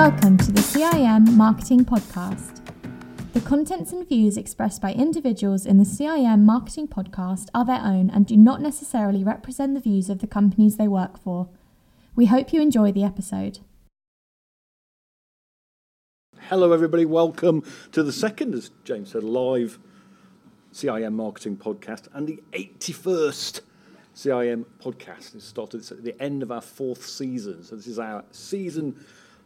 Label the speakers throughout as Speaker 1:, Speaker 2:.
Speaker 1: Welcome to the CIM Marketing Podcast. The contents and views expressed by individuals in the CIM Marketing Podcast are their own and do not necessarily represent the views of the companies they work for. We hope you enjoy the episode.
Speaker 2: Hello, everybody. Welcome to the second, as James said, live CIM Marketing Podcast and the 81st CIM Podcast. It started at the end of our fourth season. So, this is our season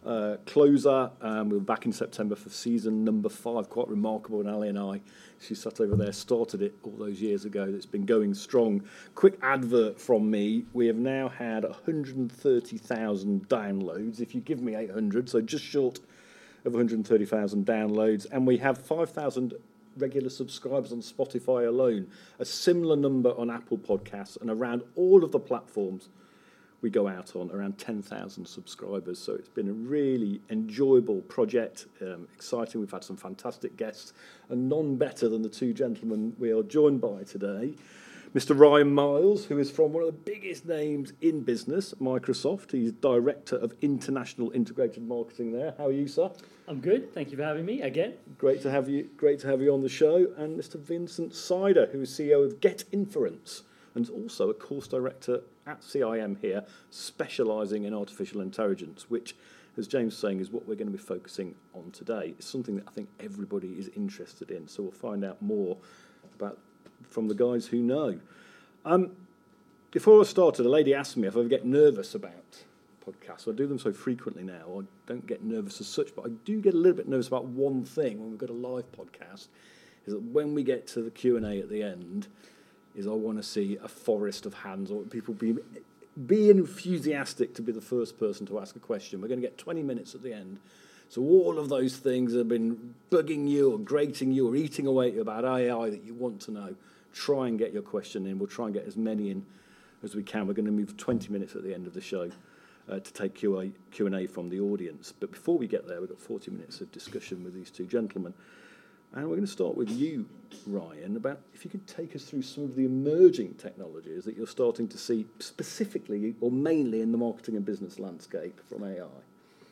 Speaker 2: uh, closer. Um, we were back in September for season number five. Quite remarkable. And Ali and I, she sat over there, started it all those years ago. It's been going strong. Quick advert from me. We have now had 130,000 downloads. If you give me 800, so just short of 130,000 downloads, and we have 5,000 regular subscribers on Spotify alone, a similar number on Apple Podcasts, and around all of the platforms we go out on, around 10,000 subscribers. So it's been a really enjoyable project, um, exciting. We've had some fantastic guests, and none better than the two gentlemen we are joined by today. Mr. Ryan Miles, who is from one of the biggest names in business, Microsoft. He's Director of International Integrated Marketing there. How are you, sir?
Speaker 3: I'm good. Thank you for having me again.
Speaker 2: Great to have you. Great to have you on the show. And Mr. Vincent Sider, who is CEO of Getinference and also a course director at CIM here, specialising in artificial intelligence, which, as James is saying, is what we're going to be focusing on today. It's something that I think everybody is interested in. So we'll find out more about from the guys who know. Um, before I started, a lady asked me if I ever get nervous about podcasts. I do them so frequently now. I don't get nervous as such, but I do get a little bit nervous about one thing when we've got a live podcast. Is that when we get to the Q and A at the end, is I want to see a forest of hands or people be be enthusiastic to be the first person to ask a question. We're going to get 20 minutes at the end. So all of those things that have been bugging you or grating you or eating away at you about AI that you want to know, try and get your question in. We'll try and get as many in as we can. We're going to move 20 minutes at the end of the show uh, to take Q&A, from the audience. But before we get there, we've got 40 minutes of discussion with these two gentlemen. And we're going to start with you, Ryan, about if you could take us through some of the emerging technologies that you're starting to see specifically or mainly in the marketing and business landscape from AI.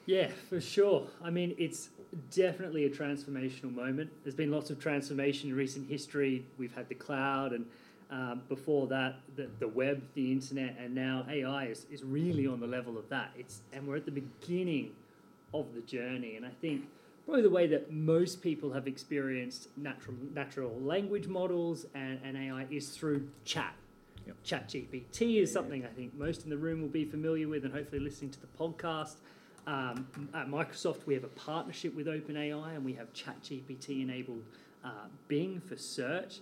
Speaker 3: Yeah, for sure. I mean, it's definitely a transformational moment. There's been lots of transformation in recent history. We've had the cloud, and um, before that, the, the web, the internet, and now AI is, is really on the level of that. It's and we're at the beginning of the journey. And I think probably the way that most people have experienced natural natural language models and, and AI is through chat. Yep. ChatGPT is something I think most in the room will be familiar with, and hopefully listening to the podcast. Um, at Microsoft, we have a partnership with OpenAI, and we have ChatGPT enabled uh, Bing for search.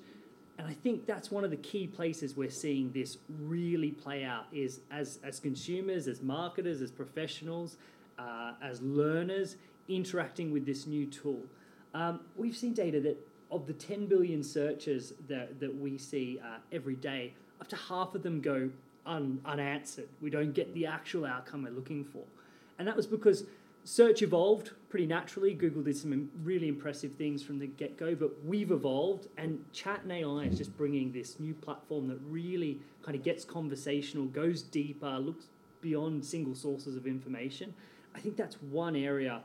Speaker 3: And I think that's one of the key places we're seeing this really play out is as, as consumers, as marketers, as professionals, uh, as learners, interacting with this new tool. Um, we've seen data that of the 10 billion searches that, that we see uh, every day, up to half of them go un, unanswered. We don't get the actual outcome we're looking for. And that was because search evolved pretty naturally. Google did some really impressive things from the get go, but we've evolved, and Chat and AI is just bringing this new platform that really kind of gets conversational, goes deeper, looks beyond single sources of information. I think that's one area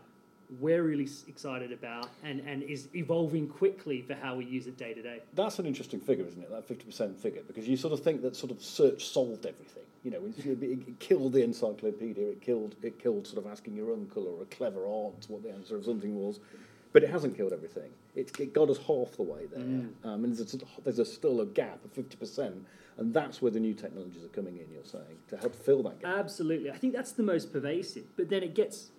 Speaker 3: we're really excited about and, and is evolving quickly for how we use it day to day.
Speaker 2: That's an interesting figure, isn't it? That 50% figure, because you sort of think that sort of search solved everything. You know, it killed the encyclopedia, it killed, it killed sort of asking your uncle or a clever aunt what the answer of something was. But it hasn't killed everything. It, it got us half the way there. Mm. Um, and there's, a, there's a, still a gap of 50%. And that's where the new technologies are coming in, you're saying, to help fill that gap.
Speaker 3: Absolutely. I think that's the most pervasive. But then it gets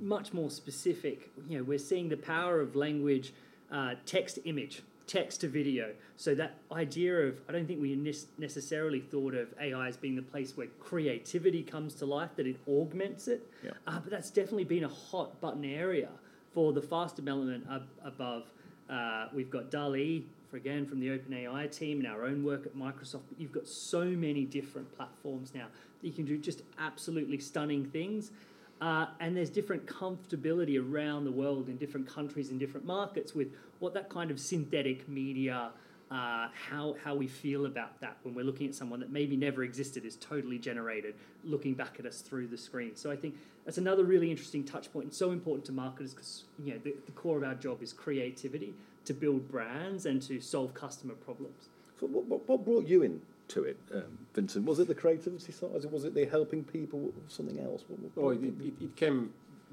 Speaker 3: much more specific. You know, we're seeing the power of language, uh, text image, text to video. So that idea of, I don't think we necessarily thought of AI as being the place where creativity comes to life, that it augments it. Yeah. Uh, but that's definitely been a hot button area for the fast development ab- above. Uh, we've got DALL-E, for again from the OpenAI team and our own work at Microsoft. But you've got so many different platforms now that you can do just absolutely stunning things. Uh, and there's different comfortability around the world in different countries and different markets with what that kind of synthetic media uh, how, how we feel about that when we're looking at someone that maybe never existed is totally generated looking back at us through the screen. So I think that's another really interesting touch point and so important to marketers because you know the, the core of our job is creativity to build brands and to solve customer problems.
Speaker 2: So what, what, brought you into it, um, Vincent? Was it the creativity side? Was it the helping people or something else?
Speaker 4: Oh, it, it, it, came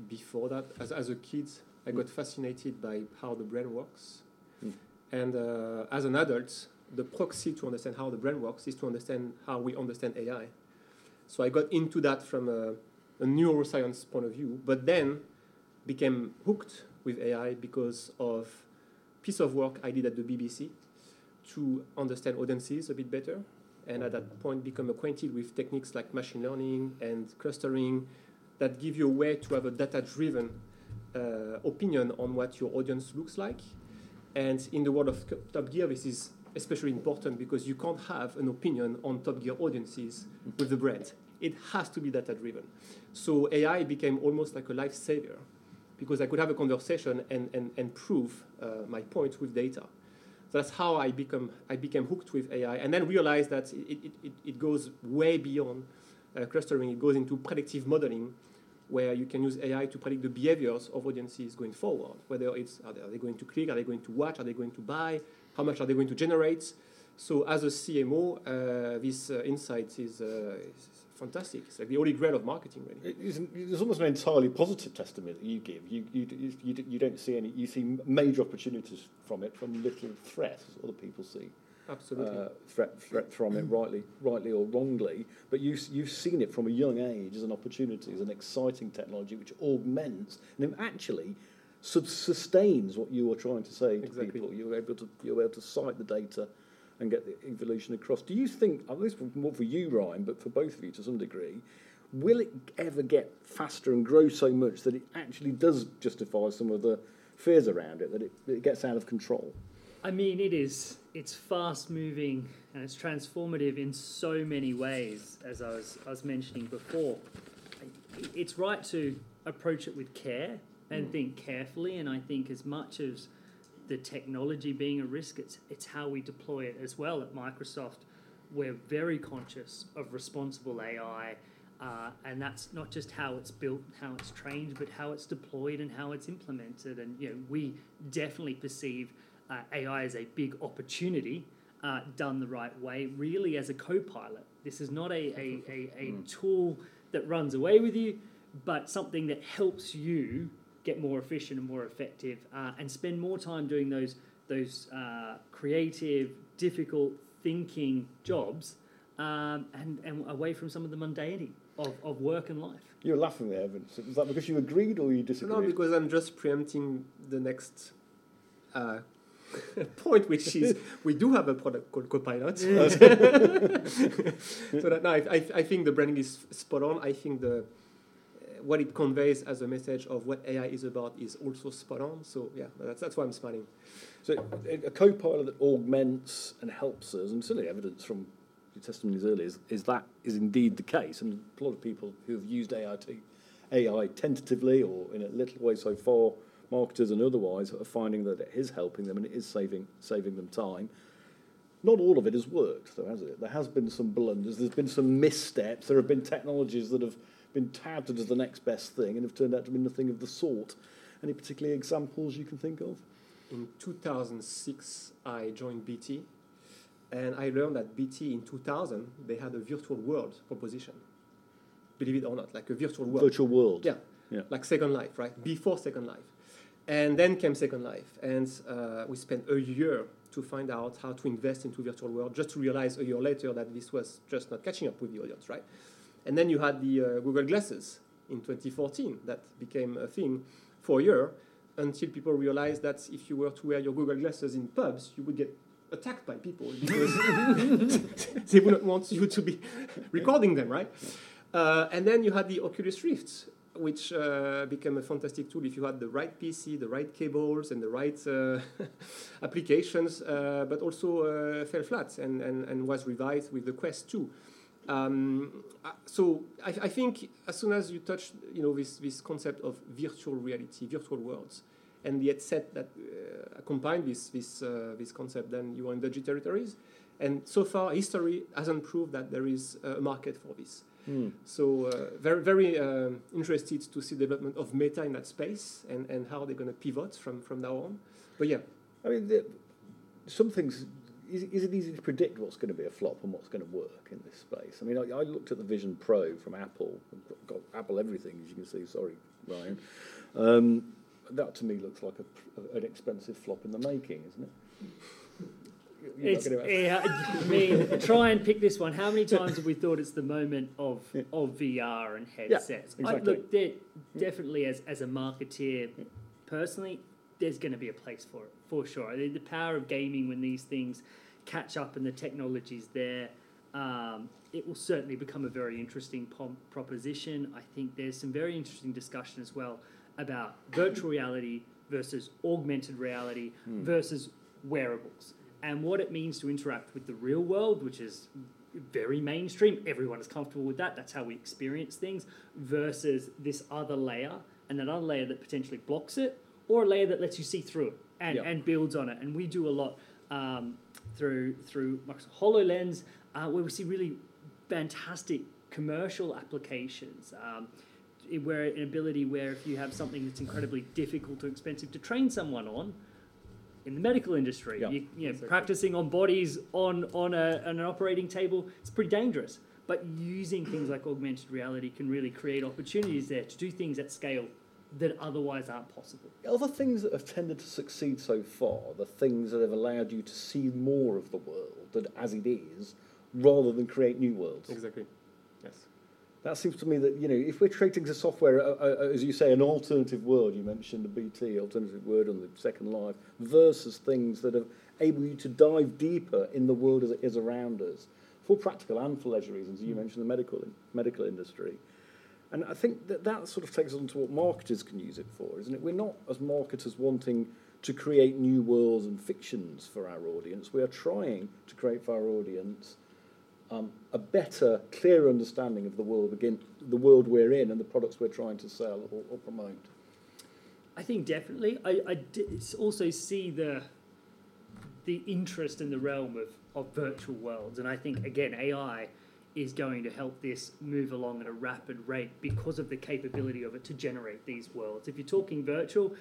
Speaker 4: before that. As, as a kid, I got fascinated by how the brain works. Mm. And uh, as an adult, the proxy to understand how the brain works is to understand how we understand AI. So I got into that from a, a neuroscience point of view, but then became hooked with AI because of piece of work I did at the BBC to understand audiences a bit better, and at that point become acquainted with techniques like machine learning and clustering that give you a way to have a data-driven uh, opinion on what your audience looks like. And in the world of Top Gear, this is especially important because you can't have an opinion on Top Gear audiences with the brand. It has to be data-driven. So AI became almost like a lifesaver because I could have a conversation and, and, and prove uh, my point with data. That's how I become I became hooked with AI, and then realized that it, it, it, goes way beyond uh, clustering. It goes into predictive modeling, where you can use AI to predict the behaviors of audiences going forward. Whether it's are they, are they going to click, are they going to watch, are they going to buy, how much are they going to generate. So as a CMO, uh, this uh, insight is, uh, is fantastic. It's like the holy grail of marketing, really.
Speaker 2: It's, it's almost an entirely positive testimony that you give. You, you, you, you don't see any, you see major opportunities from it, from little threats, as other people see.
Speaker 4: Absolutely. Uh,
Speaker 2: threat, threat from it, rightly, rightly or wrongly. But you, you've seen it from a young age as an opportunity, as an exciting technology which augments and actually sustains what you were trying to say
Speaker 4: exactly.
Speaker 2: to people. You're able to, you're able to cite the data and get the evolution across. Do you think, at least more for you, Ryan, but for both of you to some degree, will it ever get faster and grow so much that it actually does justify some of the fears around it, that it, it gets out of control?
Speaker 3: I mean, it is. It's fast moving and it's transformative in so many ways, as I was, I was mentioning before. It's right to approach it with care and mm. think carefully, and I think as much as the technology being a risk, it's, it's how we deploy it as well at Microsoft. We're very conscious of responsible AI, uh, and that's not just how it's built, how it's trained, but how it's deployed and how it's implemented. And you know, we definitely perceive uh, AI as a big opportunity uh, done the right way, really as a co-pilot. This is not a, a, a, a mm. tool that runs away with you, but something that helps you get more efficient and more effective, uh, and spend more time doing those those uh, creative, difficult thinking jobs, um, and and away from some of the mundanity of, of work and life.
Speaker 2: You're laughing there, Vincent. Is that because you agreed or you disagreed?
Speaker 4: No, because I'm just preempting the next. Uh, point, which is we do have a product called Copilot. so that no, I, I, I think the branding is spot on. I think the what it conveys as a message of what AI is about is also spot on. So yeah, that's that's why I'm smiling.
Speaker 2: So a co-pilot that augments and helps us, and certainly evidence from your testimonies earlier is, is that is indeed the case. And a lot of people who have used AI, to, AI tentatively or in a little way so far, marketers and otherwise, are finding that it is helping them and it is saving saving them time. Not all of it has worked, though, has it? There has been some blunders. There's been some missteps. There have been technologies that have been touted as the next best thing and have turned out to be nothing of the sort. Any particular examples you can think of?
Speaker 4: In 2006, I joined BT, and I learned that BT in 2000 they had a virtual world proposition. Believe it or not, like a virtual world.
Speaker 2: Virtual world.
Speaker 4: Yeah, yeah. like Second Life, right? Before Second Life, and then came Second Life, and uh, we spent a year to find out how to invest into virtual world, just to realize a year later that this was just not catching up with the audience, right? And then you had the uh, Google Glasses in 2014 that became a thing for a year until people realized that if you were to wear your Google Glasses in pubs, you would get attacked by people because they wouldn't want you to be recording them, right? Uh, and then you had the Oculus Rift, which uh, became a fantastic tool if you had the right PC, the right cables, and the right uh, applications, uh, but also uh, fell flat and, and, and was revived with the Quest 2. Um, uh, so I, I, think as soon as you touch, you know, this, this concept of virtual reality, virtual worlds, and the headset that uh, combine this this uh, this concept, then you are in dodgy territories. And so far, history hasn't proved that there is a market for this.
Speaker 2: Hmm.
Speaker 4: So uh, very very um, interested to see development of Meta in that space and, and how they're going to pivot from from now on. But yeah,
Speaker 2: I mean, the, some things. Is, is it easy to predict what's going to be a flop and what's going to work in this space? I mean, I, I looked at the Vision Pro from Apple. I've got, got Apple everything, as you can see. Sorry, Ryan. Um, that to me looks like a, an expensive flop in the making, isn't it?
Speaker 3: It's, yeah, I mean, try and pick this one. How many times have we thought it's the moment of
Speaker 2: Yeah.
Speaker 3: of VR and headsets? I,
Speaker 2: exactly.
Speaker 3: look, there- definitely as as a marketeer, personally, there's going to be a place for it for sure. The, the power of gaming when these things catch up and the technology's there. Um, it will certainly become a very interesting pom- proposition. I think there's some very interesting discussion as well about virtual reality versus augmented reality versus wearables and what it means to interact with the real world, which is very mainstream. Everyone is comfortable with that. That's how we experience things, versus this other layer and that other layer that potentially blocks it, or a layer that lets you see through it and,
Speaker 2: Yeah.
Speaker 3: and builds on it. And we do a lot um, through through Microsoft HoloLens, uh, where we see really fantastic commercial applications. Um, where an ability where if you have something that's incredibly difficult or expensive to train someone on, in the medical industry,
Speaker 2: Yeah,
Speaker 3: you, you know,
Speaker 4: exactly.
Speaker 3: practicing on bodies on on, a, on an operating table, it's pretty dangerous. But using things like augmented reality can really create opportunities there to do things at scale that otherwise aren't possible.
Speaker 2: Are the things that have tended to succeed so far the things that have allowed you to see more of the world than as it is, rather than create new worlds?
Speaker 4: exactly. Yes.
Speaker 2: That seems to me that you know if we're creating the software, uh, uh, as you say, an alternative world. You mentioned the BT alternative word on the Second Life versus things that have able you to dive deeper in the world as it is around us, for practical and for leisure reasons. You mentioned the medical medical industry, and I think that that sort of takes us on to what marketers can use it for, isn't it? We're not as marketers wanting to create new worlds and fictions for our audience. We are trying to create for our audience um, a better, clearer understanding of the world again, the world we're in, and the products we're trying to sell or, or promote.
Speaker 3: I think definitely. I, I also see the the interest in the realm of, of virtual worlds, and I think again AI is going to help this move along at a rapid rate because of the capability of it to generate these worlds. If you're talking virtual,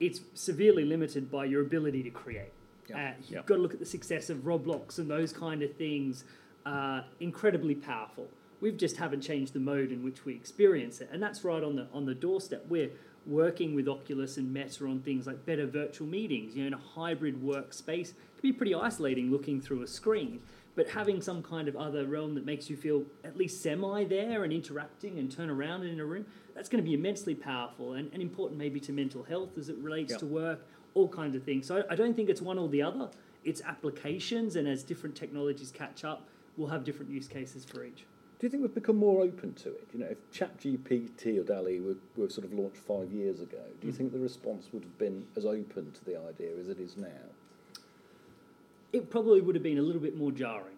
Speaker 3: it's severely limited by your ability to create.
Speaker 2: Yeah,
Speaker 3: Uh, you've
Speaker 2: yeah.
Speaker 3: got to look at the success of Roblox and those kind of things. Uh, incredibly powerful. We've just haven't changed the mode in which we experience it, and that's right on the on the doorstep. We're working with Oculus and Meta on things like better virtual meetings. You know, in a hybrid workspace, it can be pretty isolating looking through a screen. But having some kind of other realm that makes you feel at least semi there and interacting and turn around in a room, that's going to be immensely powerful and, and important maybe to mental health as it relates
Speaker 2: Yeah.
Speaker 3: to work, all kinds of things. So I, I don't think it's one or the other. It's applications, and as different technologies catch up, we'll have different use cases for each.
Speaker 2: Do you think we've become more open to it? You know, if ChatGPT or DALL-E were, were sort of launched five years ago, do you mm. think the response would have been as open to the idea as it is now?
Speaker 3: It probably would have been a little bit more jarring.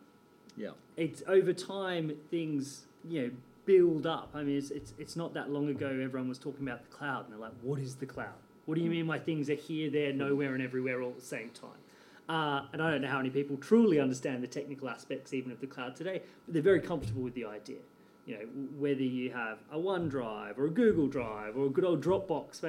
Speaker 2: Yeah.
Speaker 3: it's over time things you know build up. I mean, it's, it's it's not that long ago everyone was talking about the cloud, and they're like, "What is the cloud? What do you mean my things are here, there, nowhere, and everywhere all at the same time?" Uh, and I don't know how many people truly understand the technical aspects even of the cloud today, but they're very comfortable with the idea. You know, whether you have a OneDrive or a Google Drive or a good old Dropbox,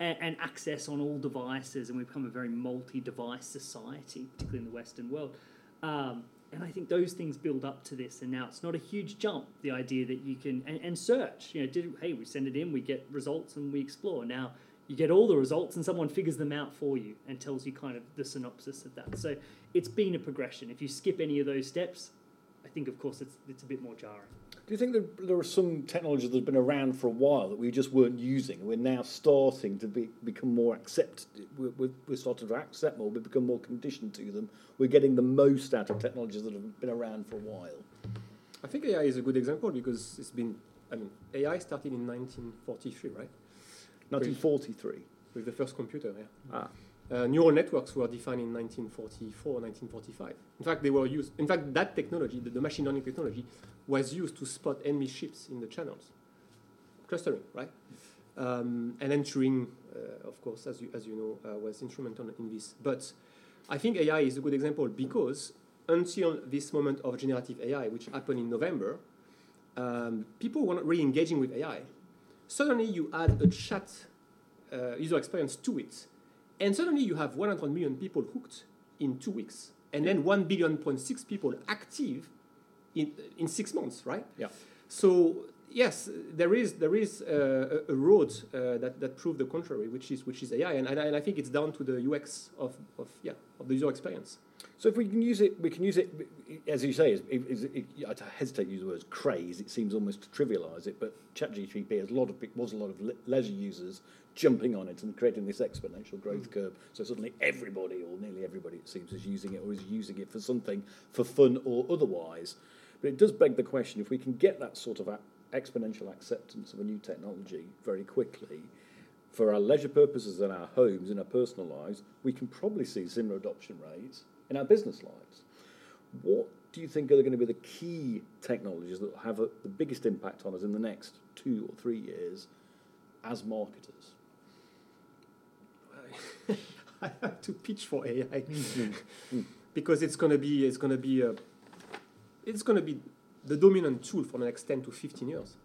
Speaker 3: and, and access on all devices, and we've become a very multi-device society, particularly in the Western world. Um, and I think those things build up to this, and now it's not a huge jump. The idea that you can and, and search, you know, did hey we send it in, we get results, and we explore. Now you get all the results, and someone figures them out for you and tells you kind of the synopsis of that. So it's been a progression. If you skip any of those steps, I think of course it's it's a bit more jarring.
Speaker 2: Do you think that there are some technologies that have been around for a while that we just weren't using? We're now starting to be, become more accept. We're, we're, we're starting to accept more. We've become more conditioned to them. We're getting the most out of technologies that have been around for a while.
Speaker 4: I think AI is a good example because it's been. I mean, AI started in 1943, right?
Speaker 2: 1943.
Speaker 4: With the first computer. Yeah.
Speaker 2: Ah.
Speaker 4: Uh, neural networks were defined in 1944, 1945. In fact, they were used. In fact, that technology, the, the machine learning technology, was used to spot enemy ships in the channels. Clustering, right? Um, and then Turing, uh, of course, as you, as you know, uh, was instrumental in this. But I think AI is a good example because until this moment of generative AI, which happened in November, um, people were not really engaging with AI. Suddenly, you add a chat uh, user experience to it, and suddenly you have 100 million people hooked in two weeks, and then 1 billion point six people active in, in six months, right?
Speaker 2: Yeah.
Speaker 4: So yes, there is there is uh, a, a road uh, that that prove the contrary, which is which is AI, and, and I think it's down to the UX of, of yeah of the user experience.
Speaker 2: So if we can use it, we can use it, as you say, it, I hesitate to use the word craze. It seems almost to trivialise it, but ChatGPT has a lot of was a lot of le- leisure users jumping on it and creating this exponential growth mm. curve. So suddenly everybody, or nearly everybody, it seems, is using it or is using it for something for fun or otherwise. But it does beg the question: if we can get that sort of exponential acceptance of a new technology very quickly, for our leisure purposes in our homes, in our personal lives, we can probably see similar adoption rates in our business lives. What do you think are going to be the key technologies that will have a, the biggest impact on us in the next two or three years as marketers?
Speaker 4: I have to pitch for AI mm-hmm. because it's going to be it's going to be a, it's going to be the dominant tool for the next 10 to 15 years.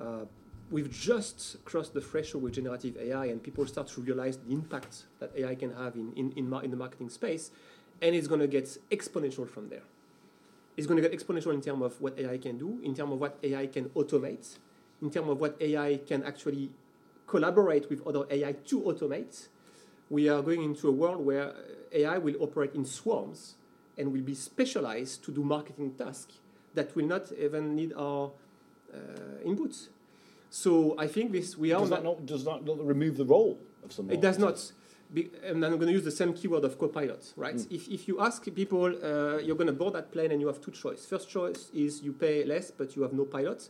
Speaker 4: Uh, we've just crossed the threshold with generative AI, and people start to realize the impact that AI can have in, in, in, in the marketing space and it's going to get exponential from there. It's going to get exponential in terms of what AI can do, in terms of what AI can automate, in terms of what AI can actually collaborate with other AI to automate. We are going into a world where AI will operate in swarms and will be specialized to do marketing tasks that will not even need our uh, inputs. So I think this we are.
Speaker 2: Does that not does that not remove the role of some?
Speaker 4: It does not and I'm going to use the same keyword of copilot, right? Mm. If, if you ask people, uh, you're going to board that plane and you have two choices. First choice is you pay less, but you have no pilot.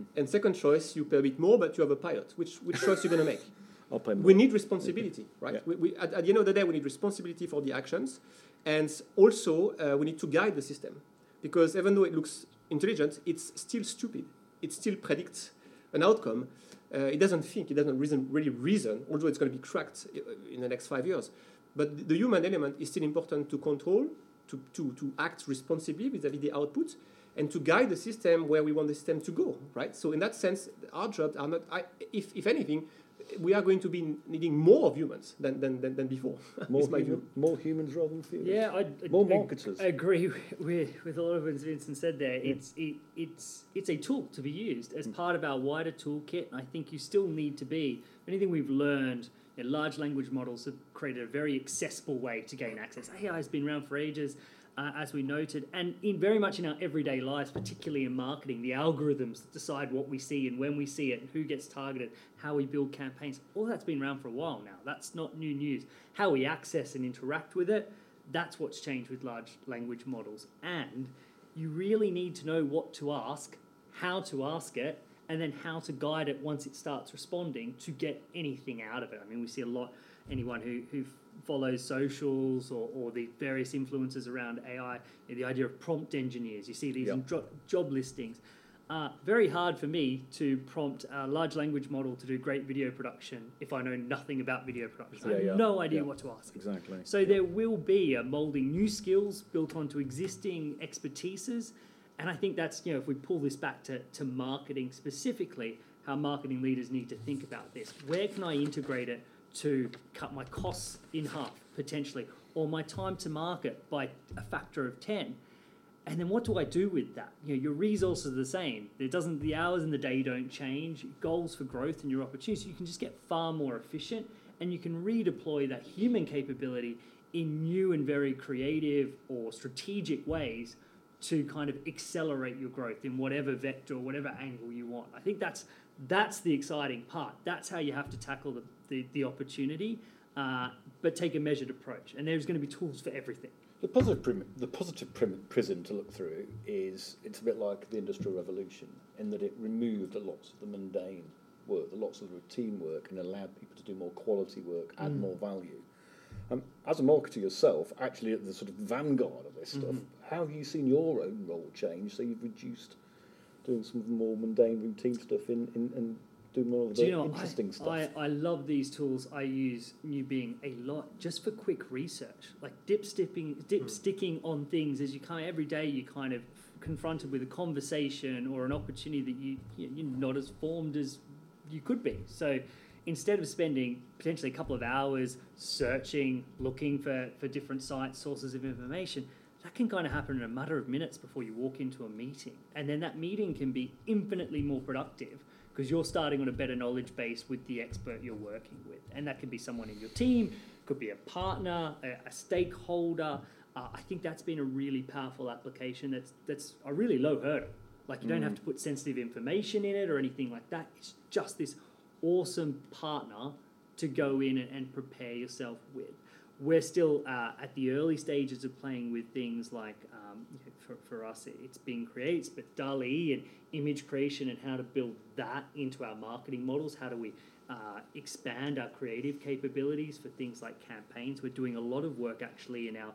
Speaker 4: Mm. And second choice, you pay a bit more, but you have a pilot. Which, which choice you're going to make?
Speaker 2: I'll pay more.
Speaker 4: We need responsibility, right? Yeah. We, we, at, at, the end of the day, we need responsibility for the actions. And also, uh, we need to guide the system. Because even though it looks intelligent, it's still stupid. It still predicts an outcome uh, it doesn't think, it doesn't reason, really reason, although it's going to be cracked uh, in the next five years. But the human element is still important to control, to, to, to act responsibly vis-a-vis the output, and to guide the system where we want the system to go, right? So in that sense, our jobs are not, I, if, if anything, we are going to be needing more of humans than, than, than, than before.
Speaker 2: More, human, more humans rather than fewer.
Speaker 3: Yeah, I,
Speaker 2: more marketers.
Speaker 3: I agree with, with a lot of what Vincent said there. Yeah. It's it, it's it's a tool to be used as mm. part of our wider toolkit. I think you still need to be. Anything we've learned, you know, large language models have created a very accessible way to gain access. AI has been around for ages uh, as we noted, and in very much in our everyday lives, particularly in marketing, the algorithms that decide what we see and when we see it, and who gets targeted, how we build campaigns, all that's been around for a while now. That's not new news. How we access and interact with it, that's what's changed with large language models. And you really need to know what to ask, how to ask it, and then how to guide it once it starts responding to get anything out of it. I mean, we see a lot, anyone who, who follows socials or, or the various influences around AI, the idea of prompt engineers. You see these yep. in job listings. Uh, very hard for me to prompt a large language model to do great video production if I know nothing about video production. Yeah, I have yeah. no idea yeah. what to ask.
Speaker 2: Exactly.
Speaker 3: So there will be a molding new skills built onto existing expertises. And I think that's, you know, if we pull this back to, to marketing specifically, how marketing leaders need to think about this. Where can I integrate it to cut my costs in half potentially, or my time to market by a factor of 10. And then what do I do with that? You know, your resources are the same. It doesn't the hours in the day don't change. Goals for growth and your opportunities, you can just get far more efficient and you can redeploy that human capability in new and very creative or strategic ways to kind of accelerate your growth in whatever vector or whatever angle you want. I think that's that's the exciting part. That's how you have to tackle the the, the opportunity, uh, but take a measured approach. And there's going to be tools for everything.
Speaker 2: The positive, prim- the positive prim- prism to look through is it's a bit like the Industrial Revolution in that it removed lots of the mundane work, the lots of the routine work, and allowed people to do more quality work, add mm. more value. Um, as a marketer yourself, actually at the sort of vanguard of this mm-hmm. stuff, how have you seen your own role change? So you've reduced doing some of the more mundane routine stuff in, in, in do more of the
Speaker 3: you know,
Speaker 2: interesting
Speaker 3: I,
Speaker 2: stuff.
Speaker 3: I, I love these tools. I use New Bing a lot just for quick research, like dip sticking, dip hmm. sticking on things as you kind of every day you kind of confronted with a conversation or an opportunity that you you- you're not as formed as you could be. So instead of spending potentially a couple of hours searching, looking for, for different sites, sources of information, that can kind of happen in a matter of minutes before you walk into a meeting. And then that meeting can be infinitely more productive because you're starting on a better knowledge base with the expert you're working with. And that could be someone in your team, could be a partner, a, a stakeholder. Uh, I think that's been a really powerful application that's, that's a really low hurdle. Like you don't have to put sensitive information in it or anything like that. It's just this awesome partner to go in and, and prepare yourself with. We're still uh, at the early stages of playing with things like, um, for, for us, it's Bing Creates, but DALL-E and image creation and how to build that into our marketing models. How do we uh, expand our creative capabilities for things like campaigns? We're doing a lot of work actually in our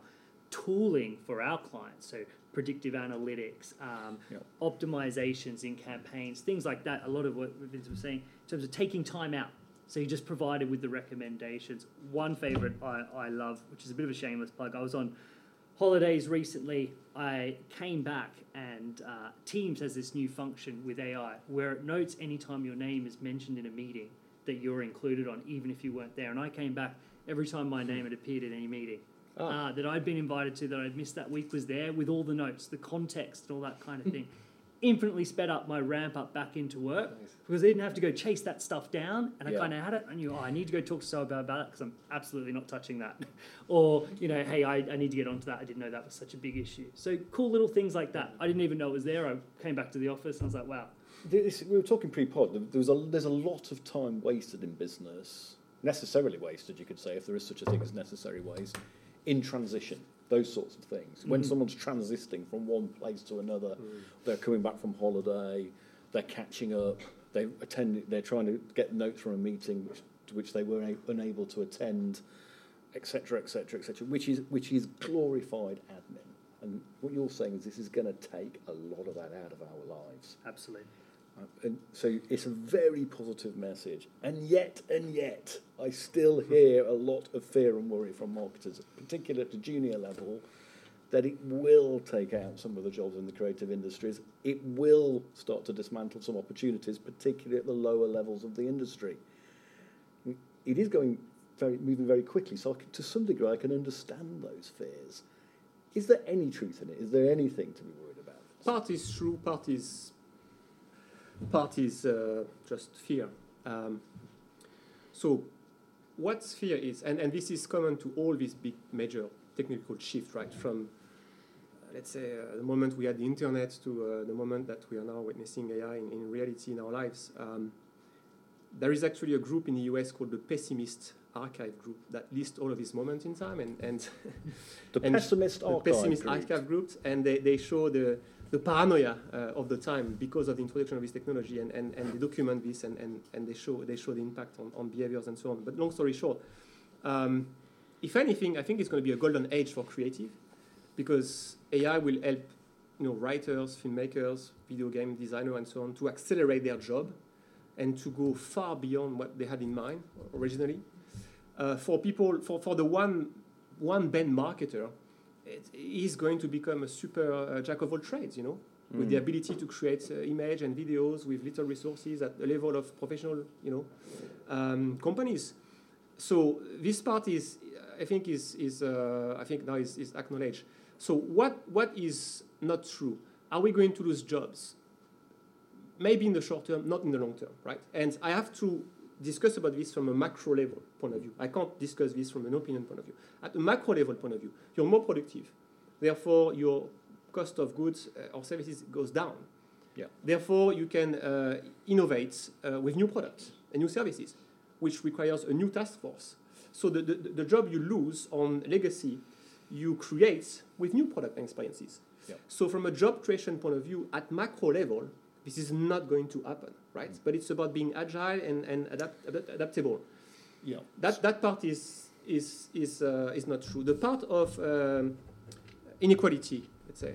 Speaker 3: tooling for our clients. So predictive analytics, um,
Speaker 2: Yep.
Speaker 3: optimizations in campaigns, things like that. A lot of what Vince was saying in terms of taking time out. So you just provided with the recommendations. One favorite I, I love, which is a bit of a shameless plug. I was on holidays recently. I came back and uh, Teams has this new function with AI where it notes anytime your name is mentioned in a meeting that you're included on, even if you weren't there. And I came back every time my name had appeared in any meeting
Speaker 2: Ah.
Speaker 3: uh, that I'd been invited to that I'd missed that week was there with all the notes, the context, and all that kind of thing. Infinitely sped up my ramp up back into work because I didn't have to go chase that stuff down, and
Speaker 2: Yeah.
Speaker 3: I kind of had it. I knew, oh, I need to go talk to so about about it because I'm absolutely not touching that. or you know, hey, I, I need to get onto that. I didn't know that was such a big issue. So cool little things like that. I didn't even know it was there. I came back to the office and I was like, wow.
Speaker 2: This, we were talking pre-pod. there- There was a, there's a lot of time wasted in business, necessarily wasted, you could say, if there is such a thing as necessary waste, in transition. Those sorts of things. When
Speaker 3: Mhm.
Speaker 2: someone's transiting from one place to another, they're coming back from holiday, they're catching up, they attend, they're trying to get notes from a meeting which, to which they were a- unable to attend, etc., etc., etc. Which is which is glorified admin. And what you're saying is this is going to take a lot of that out of our lives.
Speaker 3: Absolutely.
Speaker 2: Uh, And so it's a very positive message. And yet, and yet, I still hear a lot of fear and worry from marketers, particularly at the junior level, that it will take out some of the jobs in the creative industries. It will start to dismantle some opportunities, particularly at the lower levels of the industry. It is going very, moving very quickly, so can, to some degree I can understand those fears. Is there any truth in it? Is there anything to be worried about?
Speaker 4: Part is true, part is part is uh, just fear. Um, so, what fear is, and, and this is common to all these big major technical shifts, right? From uh, let's say uh, the moment we had the internet to uh, the moment that we are now witnessing AI in, in reality in our lives. Um, there is actually a group in the US called the Pessimist Archive Group that lists all of these moments in time and, and
Speaker 2: The
Speaker 4: And
Speaker 2: pessimist
Speaker 4: the
Speaker 2: archive
Speaker 4: pessimist archive groups, and they, they show the, the paranoia uh, of the time because of the introduction of this technology, and, and, and they document this, and, and, and they, show, they show the impact on, on behaviors and so on. But long story short, um, if anything, I think it's going to be a golden age for creative because AI will help you know, writers, filmmakers, video game designers, and so on to accelerate their job and to go far beyond what they had in mind originally. Uh, for people, for, for the one, one band marketer, he's going to become a super uh, jack of all trades, you know, with the
Speaker 2: Mm.
Speaker 4: ability to create uh, image and videos with little resources at the level of professional, you know, um, companies. So this part is, I think, is, is uh, I think now is, is acknowledged. So what, what is not true? Are we going to lose jobs? Maybe in the short term, not in the long term, right? And I have to discuss about this from a macro level point of view. I can't discuss this from an opinion point of view. At a macro level point of view, you're more productive. Therefore, your cost of goods uh, or services goes down.
Speaker 2: Yeah.
Speaker 4: Therefore, you can uh, innovate uh, with new products and new services, which requires a new task force. So the, the, the job you lose on legacy, you create with new product and experiences.
Speaker 2: Yeah.
Speaker 4: So from a job creation point of view, at macro level, this is not going to happen, right? But it's about being agile and, and adapt, adapt, adaptable.
Speaker 2: Yeah.
Speaker 4: That, that part is, is, is, uh, is not true. The part of um, inequality, let's say,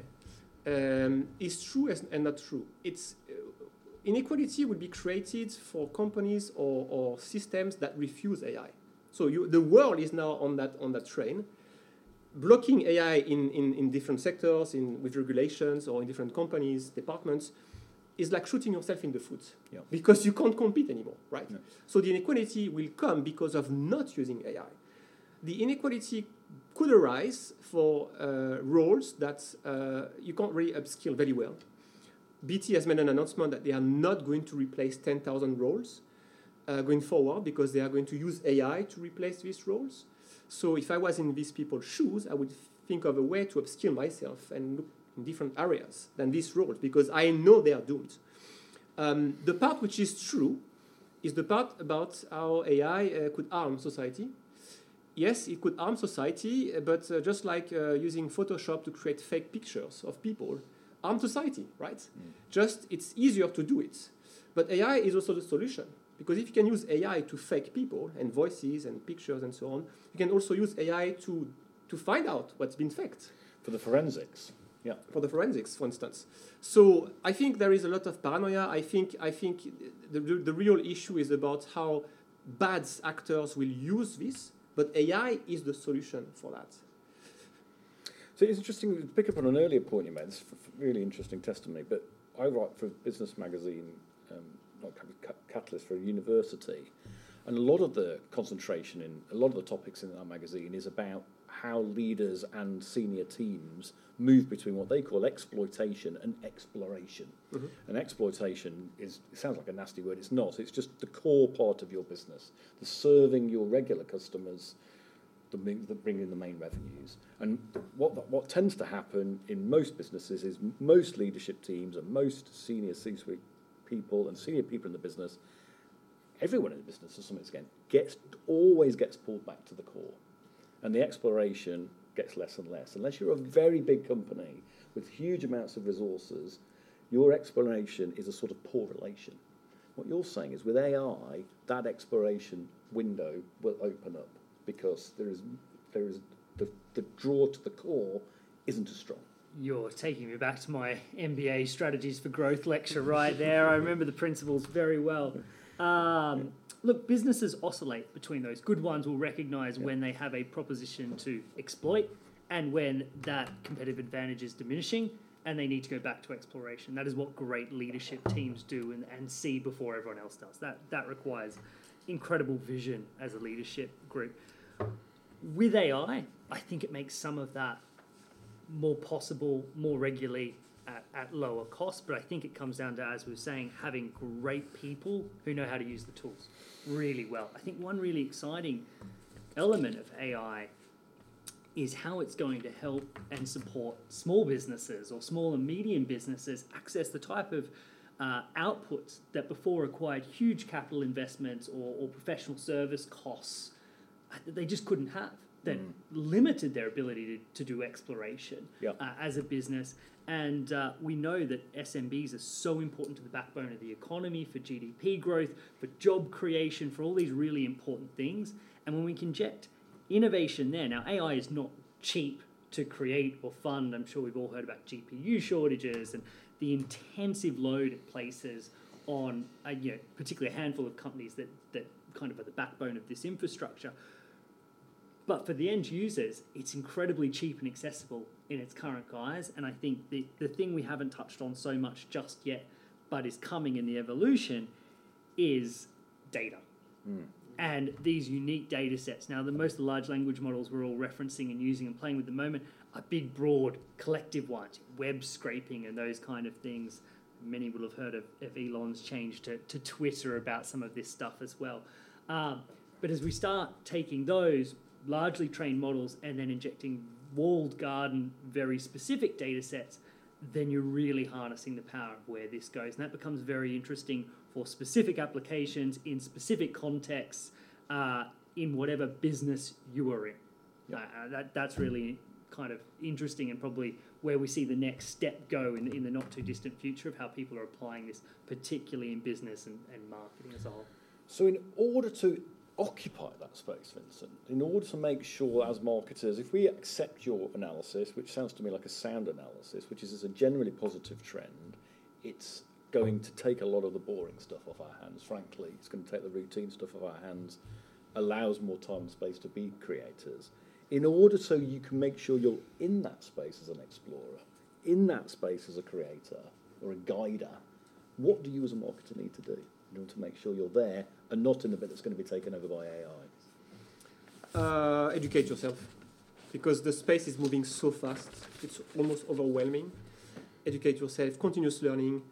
Speaker 4: um, is true and not true. It's, uh, inequality will be created for companies or, or systems that refuse AI. So you, the world is now on that, on that train. Blocking AI in, in, in different sectors, in, with regulations or in different companies, departments, is like shooting yourself in the foot
Speaker 2: Yeah.
Speaker 4: because you can't compete anymore, right?
Speaker 2: No.
Speaker 4: So the inequality will come because of not using AI. The inequality could arise for uh, roles that uh, you can't really upskill very well. BT has made an announcement that they are not going to replace 10,000 roles uh, going forward because they are going to use AI to replace these roles. So if I was in these people's shoes, I would think of a way to upskill myself and look in different areas than these roles because I know they are doomed. Um, the part which is true is the part about how AI uh, could harm society. Yes, it could harm society, uh, but uh, just like uh, using Photoshop to create fake pictures of people, harm society, right? Just it's easier to do it. But AI is also the solution because if you can use AI to fake people and voices and pictures and so on, you can also use AI to to find out what's been faked
Speaker 2: For the forensics. Yeah.
Speaker 4: for the forensics, for instance. So I think there is a lot of paranoia. I think I think the, the, the real issue is about how bad actors will use this, but AI is the solution for that.
Speaker 2: So it's interesting to pick up on an earlier point you made. It's f- f- really interesting testimony. But I write for a business magazine, um, not Catalyst, for a university, and a lot of the concentration in a lot of the topics in our magazine is about how leaders and senior teams move between what they call exploitation and exploration. Mm-hmm. And exploitation is it sounds like a nasty word. It's not. It's just the core part of your business, the serving your regular customers the, main- that bring in the main revenues. And what what tends to happen in most businesses is most leadership teams and most senior C-suite people and senior people in the business, everyone in the business to some extent gets always gets pulled back to the core, and the exploration gets less and less. Unless you're a very big company with huge amounts of resources, your exploration is a sort of poor relation. What you're saying is with AI, that exploration window will open up because there is there is the, the draw to the core isn't as strong.
Speaker 3: You're taking me back to my MBA strategies for growth lecture right there. I remember the principles very well. Um, look, businesses oscillate between those. Good ones will recognize when they have a proposition to exploit and when that competitive advantage is diminishing and they need to go back to exploration. That is what great leadership teams do and, and see before everyone else does. That, that requires incredible vision as a leadership group. With AI, I think it makes some of that more possible, more regularly at, at lower cost. But I think it comes down to, as we were saying, having great people who know how to use the tools really well. I think one really exciting element of AI is how it's going to help and support small businesses or small and medium businesses access the type of uh, outputs that before required huge capital investments or, or professional service costs that they just couldn't have that limited their ability to, to do exploration
Speaker 2: Yeah.
Speaker 3: uh, as a business. And uh, we know that SMBs are so important to the backbone of the economy for GDP growth, for job creation, for all these really important things. And when we can inject innovation there, now AI is not cheap to create or fund. I'm sure we've all heard about GPU shortages and the intensive load it places on, uh, you know, particularly a handful of companies that, that kind of are the backbone of this infrastructure. But for the end users, it's incredibly cheap and accessible in its current guise. And I think the, the thing we haven't touched on so much just yet, but is coming in the evolution, is data. And these unique data sets. Now, the most large language models we're all referencing and using and playing with at the moment are big, broad, collective ones, web scraping and those kind of things. Many will have heard of, of Elon's change to, to Twitter about some of this stuff as well. Um, but as we start taking those largely trained models and then injecting walled garden, very specific data sets, then you're really harnessing the power of where this goes. And that becomes very interesting for specific applications in specific contexts uh, in whatever business you are in. Uh, uh, that, that's really kind of interesting and probably where we see the next step go in, in the not too distant future of how people are applying this, particularly in business and, and marketing as a whole.
Speaker 2: So, in order to occupy that space, Vincent, in order to make sure as marketers, if we accept your analysis, which sounds to me like a sound analysis, which is a generally positive trend, it's going to take a lot of the boring stuff off our hands, frankly. It's going to take the routine stuff off our hands, allows more time and space to be creators. In order so you can make sure you're in that space as an explorer, in that space as a creator or a guider, what do you as a marketer need to do in order to make sure you're there and not in the bit that's going to be taken over by AI?
Speaker 4: Uh, educate yourself because the space is moving so fast. It's almost overwhelming. Educate yourself. Continuous learning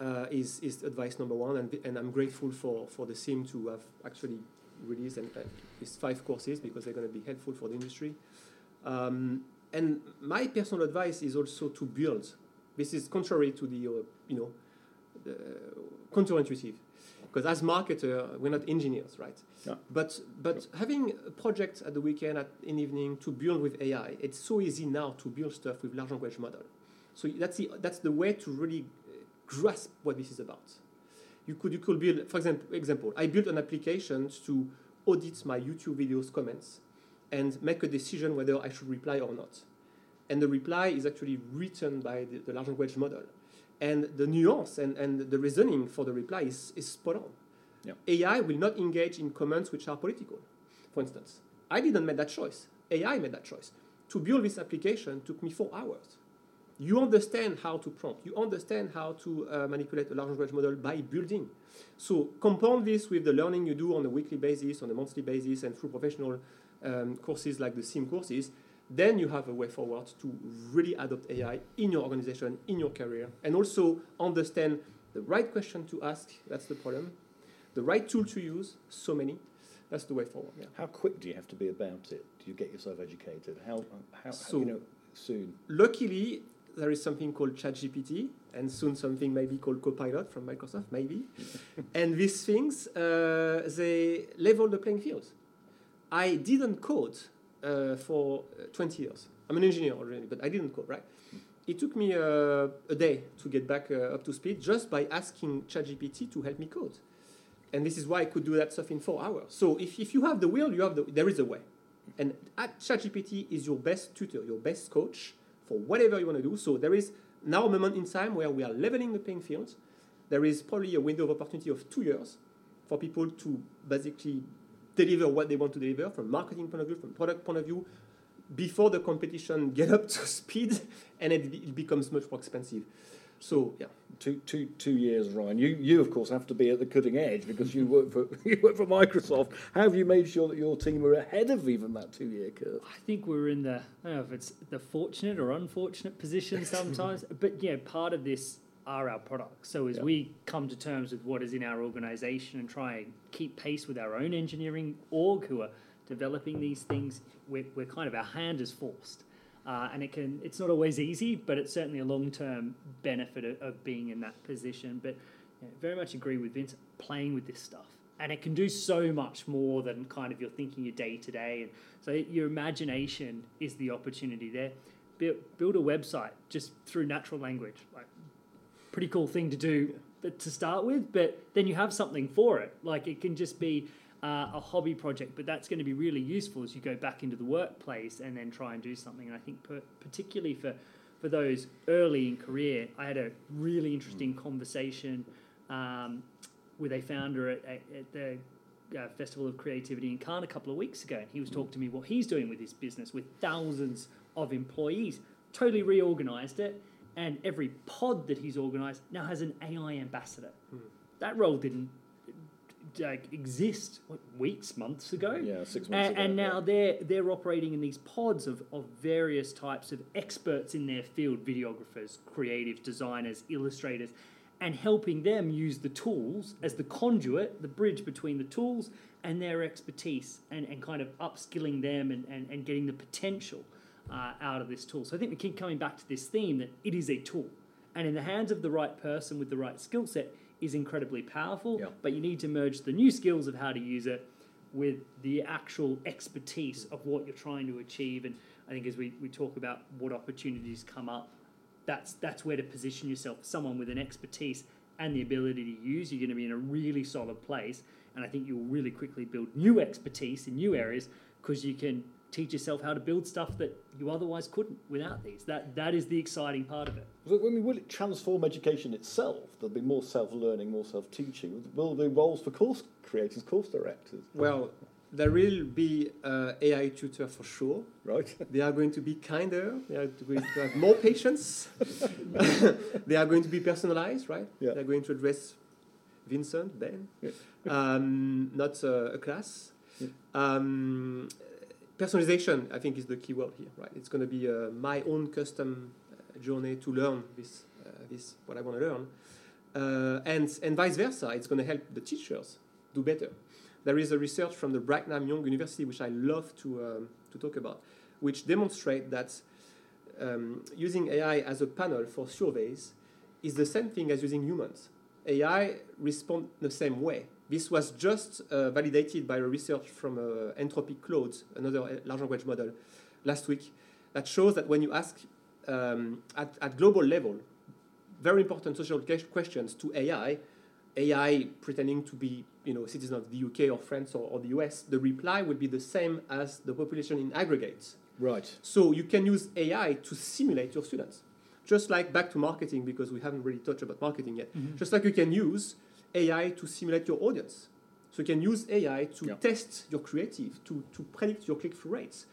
Speaker 4: uh, is, is advice number one. And, and I'm grateful for, for the CIM to have actually released and, uh, these five courses because they're going to be helpful for the industry. Um, and my personal advice is also to build. This is contrary to the, uh, you know, the counterintuitive. Because as marketer, we're not engineers, right?
Speaker 2: Yeah.
Speaker 4: But but having a project at the weekend, at, in evening, to build with AI, it's so easy now to build stuff with large language model. So that's the that's the way to really grasp what this is about. You could you could build, for example, example, I built an application to audit my YouTube videos comments and make a decision whether I should reply or not. And the reply is actually written by the, the large language model. And the nuance and, and the reasoning for the reply is, is spot on.
Speaker 2: Yeah.
Speaker 4: AI will not engage in comments which are political, for instance. I didn't make that choice. AI made that choice. To build this application took me four hours. You understand how to prompt. You understand how to uh, manipulate a large language model by building. So compound this with the learning you do on a weekly basis, on a monthly basis, and through professional um, courses like the CIM courses, then you have a way forward to really adopt AI in your organization, in your career, and also understand the right question to ask. That's the problem. The right tool to use. So many. That's the way forward. Yeah.
Speaker 2: How quick do you have to be about it? Do you get yourself educated? How, how,
Speaker 4: So-
Speaker 2: you know, soon?
Speaker 4: Luckily, there is something called ChatGPT, and soon something maybe called Copilot from Microsoft, maybe. and these things, uh, they level the playing field. I didn't code uh, for uh, 20 years. I'm an engineer already, but I didn't code, right? It took me uh, a day to get back uh, up to speed just by asking ChatGPT to help me code. And this is why I could do that stuff in four hours. So if, if you have the will, you have the, there is a way. And at ChatGPT is your best tutor, your best coach for whatever you want to do. So there is now a moment in time where we are leveling the playing field. There is probably a window of opportunity of two years for people to basically deliver what they want to deliver from marketing point of view, from product point of view, before the competition get up to speed and it, it becomes much more expensive. So yeah,
Speaker 2: Two, two, two years, Ryan. You, you of course, have to be at the cutting edge because you work for you work for Microsoft. How have you made sure that your team are ahead of even that two-year curve?
Speaker 3: I think we're in the I don't know if it's the fortunate or unfortunate position sometimes, but yeah, part of this are our products. So as
Speaker 2: Yeah.
Speaker 3: we come to terms with what is in our organization and try and keep pace with our own engineering org who are developing these things, we're, we're kind of our hand is forced. Uh, and it can it's not always easy, but it's certainly a long term benefit of, of being in that position. But yeah, very much agree with Vince playing with this stuff. And it can do so much more than kind of you're thinking your day to day. And so your imagination is the opportunity there. Build, build a website just through natural language. Like, pretty cool thing to do but to start with, but then you have something for it. Like it can just be uh, a hobby project, but that's going to be really useful as you go back into the workplace and then try and do something. And I think per, particularly for for those early in career, I had a really interesting conversation um, with a founder at, at, at the uh, Festival of Creativity in Cannes a couple of weeks ago, and he was talking to me what he's doing with his business with thousands of employees. Totally reorganized it, and every pod that he's organized now has an AI ambassador. That role didn't uh, exist what, weeks, months ago.
Speaker 2: Yeah, six months
Speaker 3: And,
Speaker 2: ago.
Speaker 3: and
Speaker 2: yeah.
Speaker 3: now they're they're operating in these pods of, of various types of experts in their field, videographers, creative designers, illustrators, and helping them use the tools as the conduit, the bridge between the tools and their expertise, and, and kind of upskilling them and, and, and getting the potential uh, out of this tool. So I think we keep coming back to this theme that it is a tool. And in the hands of the right person with the right skill set is incredibly powerful,
Speaker 2: Yeah.
Speaker 3: but you need to merge the new skills of how to use it with the actual expertise of what you're trying to achieve. And I think as we, we talk about what opportunities come up, that's that's where to position yourself. Someone with an expertise and the ability to use, you're going to be in a really solid place. And I think you'll really quickly build new expertise in new areas because you can teach yourself how to build stuff that you otherwise couldn't without these. That that is the exciting part of it.
Speaker 2: I mean, will it transform education itself? There'll be more self-learning, more self-teaching. Will there be roles for course creators, course directors?
Speaker 4: Well, there will be uh, AI tutor for sure.
Speaker 2: Right.
Speaker 4: They are going to be kinder. They are going to have more patience. they are going to be personalized, right?
Speaker 2: Yeah.
Speaker 4: They're going to address Vincent, Ben,
Speaker 2: Yeah.
Speaker 4: um, not uh, a class.
Speaker 2: Yeah.
Speaker 4: Um, personalization, I think, is the key word here, right? It's going to be uh, my own custom uh, journey to learn this, uh, this what I want to learn, uh, and and vice versa. It's going to help the teachers do better. There is a research from the Brigham Young University, which I love to um, to talk about, which demonstrate that um, using AI as a panel for surveys is the same thing as using humans. AI respond the same way. This was just uh, validated by a research from uh, Anthropic Claude, another uh, large language model, last week, that shows that when you ask um, at, at global level very important social que- questions to AI, AI pretending to be you know citizen of the UK or France or, or the US, the reply would be the same as the population in aggregate.
Speaker 2: Right.
Speaker 4: So you can use AI to simulate your students. Just like back to marketing, because we haven't really touched about marketing yet. Just like you can use AI to simulate your audience. So you can use AI to
Speaker 2: Yeah.
Speaker 4: test your creative, to, to predict your click-through rates,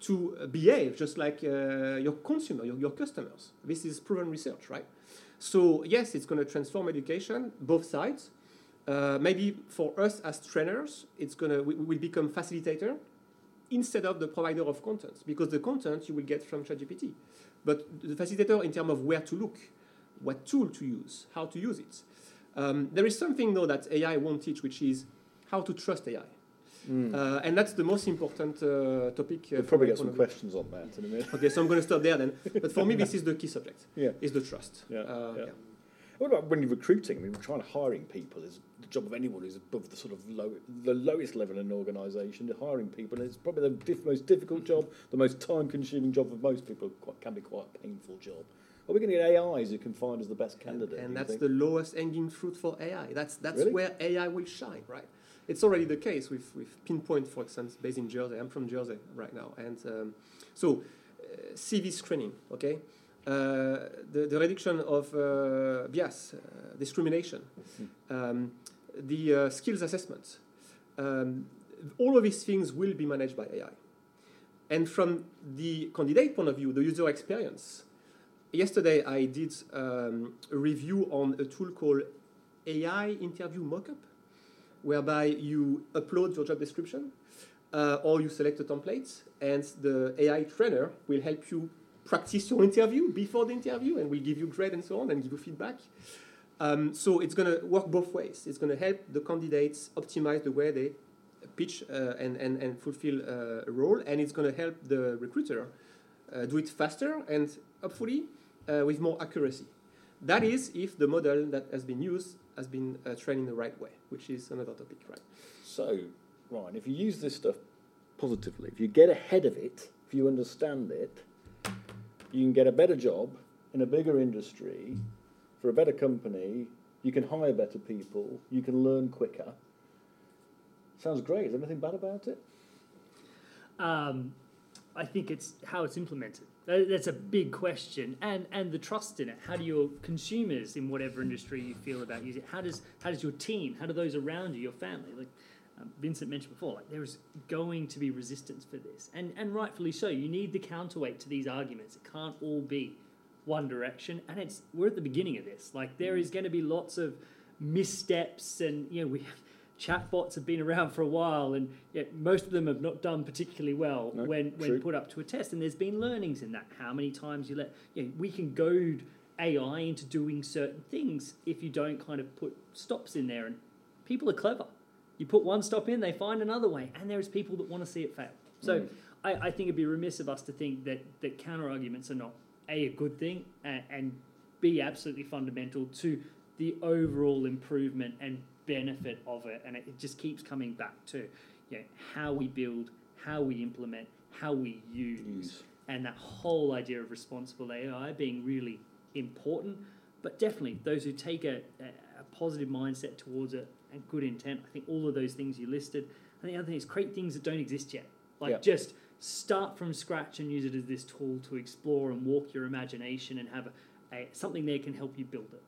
Speaker 4: to uh, behave just like uh, your consumer, your, your customers. This is proven research, right? So yes, it's going to transform education, both sides. Uh, maybe for us as trainers, it's gonna we, we will become facilitator instead of the provider of content because the content you will get from ChatGPT, but the facilitator in terms of where to look, what tool to use, how to use it. Um, there is something though that AI won't teach, which is how to trust AI, uh, and that's the most important uh, topic. Uh,
Speaker 2: We'll probably get some
Speaker 4: my point of view.
Speaker 2: questions on that in a minute.
Speaker 4: Okay, so I'm going to stop there then. But for me, this is the key subject.
Speaker 2: Yeah.
Speaker 4: Is the trust.
Speaker 2: Yeah,
Speaker 4: Uh,
Speaker 2: yeah. What about when you're recruiting? I mean, trying to hiring people is the job of anyone who's above the sort of low, the lowest level in an organisation. Hiring people is probably the diff- most difficult job, the most time-consuming job for most people. Quite, can be quite a painful job. Are we going to get AIs who can find us the best candidate? do
Speaker 4: And that's
Speaker 2: think?
Speaker 4: the lowest hanging fruit for AI. That's that's
Speaker 2: Really?
Speaker 4: where AI will shine, right? It's already the case with, with Pinpoint, for instance, based in Jersey. I'm from Jersey right now, and um, so uh, CV screening, okay, uh, the the reduction of uh, bias, uh, discrimination, um, the uh, skills assessment, um, all of these things will be managed by AI. And from the candidate point of view, the user experience, yesterday I did um, a review on a tool called AI Interview Mockup, whereby you upload your job description uh, or you select a template, and the AI trainer will help you practice your interview before the interview and will give you grade and so on and give you feedback. Um, so it's going to work both ways. It's going to help the candidates optimize the way they pitch uh, and, and, and fulfill uh, a role, and it's going to help the recruiter uh, do it faster and hopefully uh, with more accuracy. That is if the model that has been used has been uh, trained in the right way, which is another topic, right?
Speaker 2: So, Ryan, if you use this stuff positively, if you get ahead of it, if you understand it, you can get a better job in a bigger industry for a better company. You can hire better people. You can learn quicker. Sounds great. Is there anything bad about it?
Speaker 3: Um, I think it's how it's implemented. That- That's a big question, and and the trust in it. How do your consumers in whatever industry you feel about using it? How does how does your team? How do those around you, your family? Like um, Vincent mentioned before, like there is going to be resistance for this, and and rightfully so. You need the counterweight to these arguments. It can't all be one direction, and it's we're at the beginning of this. Like there is going to be lots of missteps, and you know we. Chatbots have been around for a while, and yet most of them have not done particularly well
Speaker 2: No,
Speaker 3: when, when
Speaker 2: true.
Speaker 3: put up to a test. And there's been learnings in that. How many times you let you know, we can goad AI into doing certain things if you don't kind of put stops in there. And people are clever. You put one stop in, they find another way, and there's people that want to see it fail. So
Speaker 2: Mm.
Speaker 3: I, I think it'd be remiss of us to think that that counter arguments are not a a good thing and, and b absolutely fundamental to the overall improvement and benefit of it. And it, just keeps coming back to you know, how we build, how we implement, how we use,
Speaker 2: Use.
Speaker 3: and that whole idea of responsible AI being really important. But definitely, those who take a, a, a positive mindset towards it and good intent, I think all of those things you listed. And the other thing is create things that don't exist yet. Like
Speaker 2: Yeah.
Speaker 3: just start from scratch and use it as this tool to explore and walk your imagination and have a, a, something there can help you build it.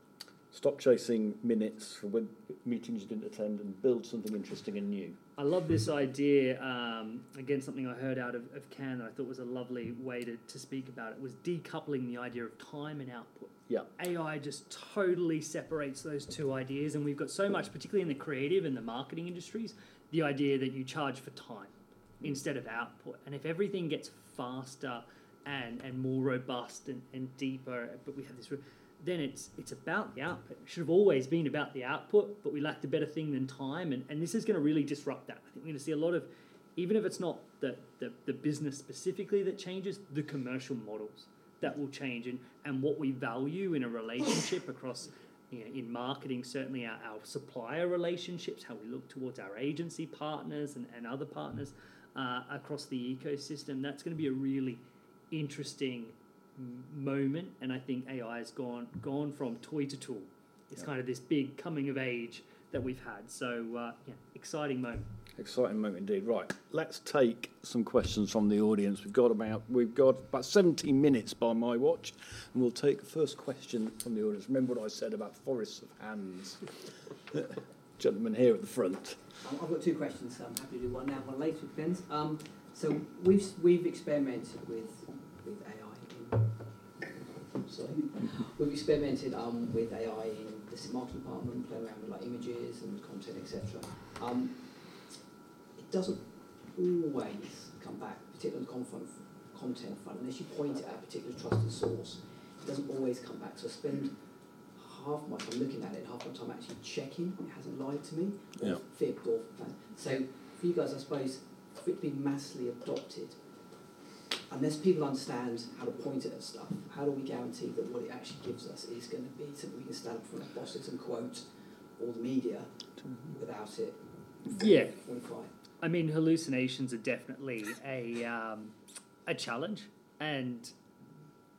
Speaker 2: Stop chasing minutes for when meetings you didn't attend and build something interesting and new.
Speaker 3: I love this idea. Um, again, something I heard out of, of Cannes that I thought was a lovely way to, to speak about it was decoupling the idea of time and output.
Speaker 2: Yeah.
Speaker 3: AI just totally separates those two ideas, and we've got so much, particularly in the creative and the marketing industries, the idea that you charge for time instead of output. And if everything gets faster and, and more robust and, and deeper, but we have this then it's it's about the output. It should have always been about the output, but we lacked a better thing than time, and, and this is going to really disrupt that. I think we're going to see a lot of, even if it's not the, the, the business specifically that changes, the commercial models that will change, and, and what we value in a relationship across, you know, in marketing, certainly our, our supplier relationships, how we look towards our agency partners and, and other partners uh, across the ecosystem, that's going to be a really interesting moment, and I think AI has gone gone from toy to tool. It's kind of this big coming of age that we've had. So uh, yeah, exciting moment.
Speaker 2: Exciting moment indeed. Right, let's take some questions from the audience. We've got about we've got about 17 minutes by my watch, and we'll take the first question from the audience. Remember what I said about forests of hands. Gentleman here at the front.
Speaker 5: Um, I've got two questions. So I'm happy to do one now, one later. Depends. Um, so we've we've experimented with with AI sorry. We've experimented um, with AI in the marketing department, playing around with like images and content, etc. Um, it doesn't always come back, particularly on the content front, unless you point it at a particular trusted source. It doesn't always come back. So I spend half my time looking at it, half my time actually checking it hasn't lied to me or
Speaker 2: yeah.
Speaker 5: fibbed or so for you guys, I suppose, for it to be massively adopted, unless people understand how to point it at stuff, how do we guarantee that what it actually gives us is going to be something we can stand up in front of bosses and quote all the media without it?
Speaker 3: Yeah. I mean, hallucinations are definitely a um, a challenge, and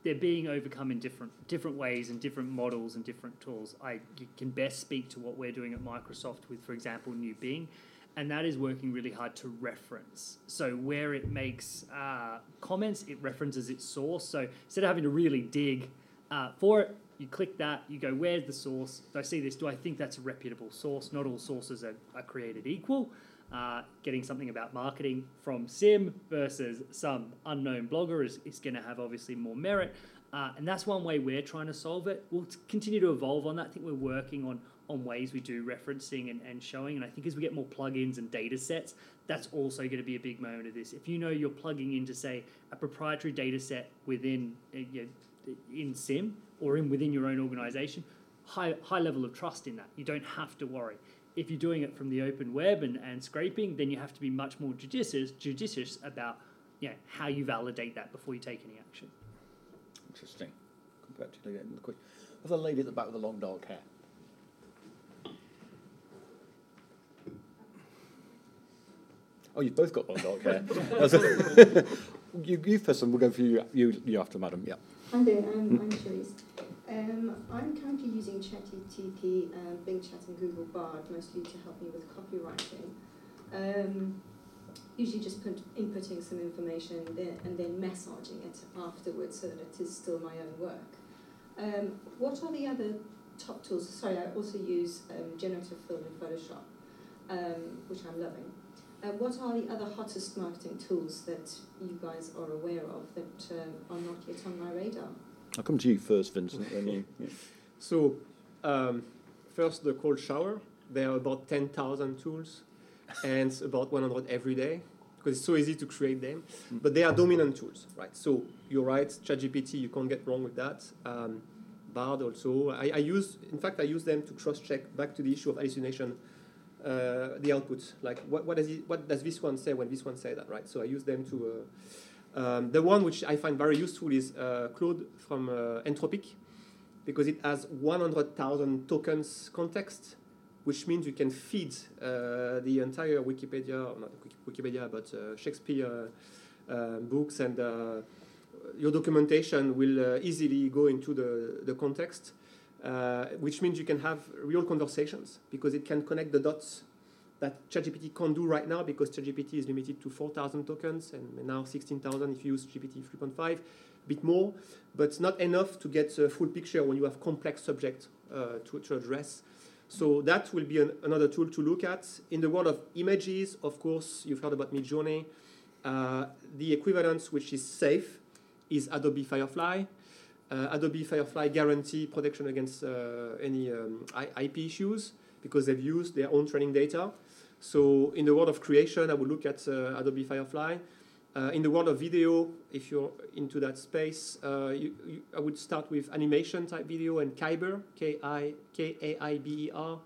Speaker 3: they're being overcome in different different ways and different models and different tools. I can best speak to what we're doing at Microsoft with, for example, New Bing and that is working really hard to reference. So where it makes uh, comments, it references its source. So instead of having to really dig uh, for it, you click that, you go, where's the source? Do I see this? Do I think that's a reputable source? Not all sources are, are created equal. Uh, getting something about marketing from CIM versus some unknown blogger is, is going to have obviously more merit. Uh, and that's one way we're trying to solve it. We'll continue to evolve on that. I think we're working on on ways we do referencing and, and showing. And I think as we get more plugins and data sets, that's also going to be a big moment of this. If you know you're plugging into, say, a proprietary data set within uh, you know, in CIM or in within your own organization, high, high level of trust in that. You don't have to worry. If you're doing it from the open web and, and scraping, then you have to be much more judicious, judicious about you know, how you validate that before you take any action.
Speaker 2: Interesting. Congratulations. There's a lady at the back with the long dark hair. Oh, you've both got long dark hair. you, you first, and we'll go for you, you, you after, madam. Yeah.
Speaker 6: Hi there, um, I'm Cherise. Um, I'm currently using ChatGPT, uh, Bing Chat, and Google Bard mostly to help me with copywriting. Um, usually just put, inputting some information there and then massaging it afterwards so that it is still my own work. Um, what are the other top tools? Sorry, I also use um, generative fill in Photoshop, um, which I'm loving. Uh, what are the other hottest marketing tools that you guys are aware of that uh, are not yet on my radar?
Speaker 2: I'll come to you first, Vincent. Then you. Yeah.
Speaker 4: So, um, first the cold shower. There are about ten thousand tools, and about one hundred every day because it's so easy to create them. Mm. But they are dominant tools, right? So you're right. ChatGPT, you can't get wrong with that. Um, Bard also. I, I use, in fact, I use them to cross-check back to the issue of hallucination uh, the output. Like what, what, does it, what does this one say when this one say that, right? So I use them to. Uh, um, the one which I find very useful is uh, Claude from uh, Anthropic, because it has 100,000 tokens context, which means you can feed uh, the entire Wikipedia, not Wikipedia, but uh, Shakespeare books, and your documentation will easily go into the, the context uh, which means you can have real conversations because it can connect the dots that ChatGPT can't do right now because ChatGPT is limited to 4,000 tokens and now 16,000 if you use GPT 3.5, a bit more, but not enough to get a full picture when you have complex subject uh, to, to address. So that will be an, another tool to look at. In the world of images, of course, you've heard about Midjourney. Uh, the equivalent, which is safe, is Adobe Firefly. Uh, Adobe Firefly guarantee protection against uh, any um, IP issues because they've used their own training data. So in the world of creation, I would look at uh, Adobe Firefly. In the world of video, if you're into that space, you, you, I would start with animation type video and Kaiber, K-I-K-A-I-B-E-R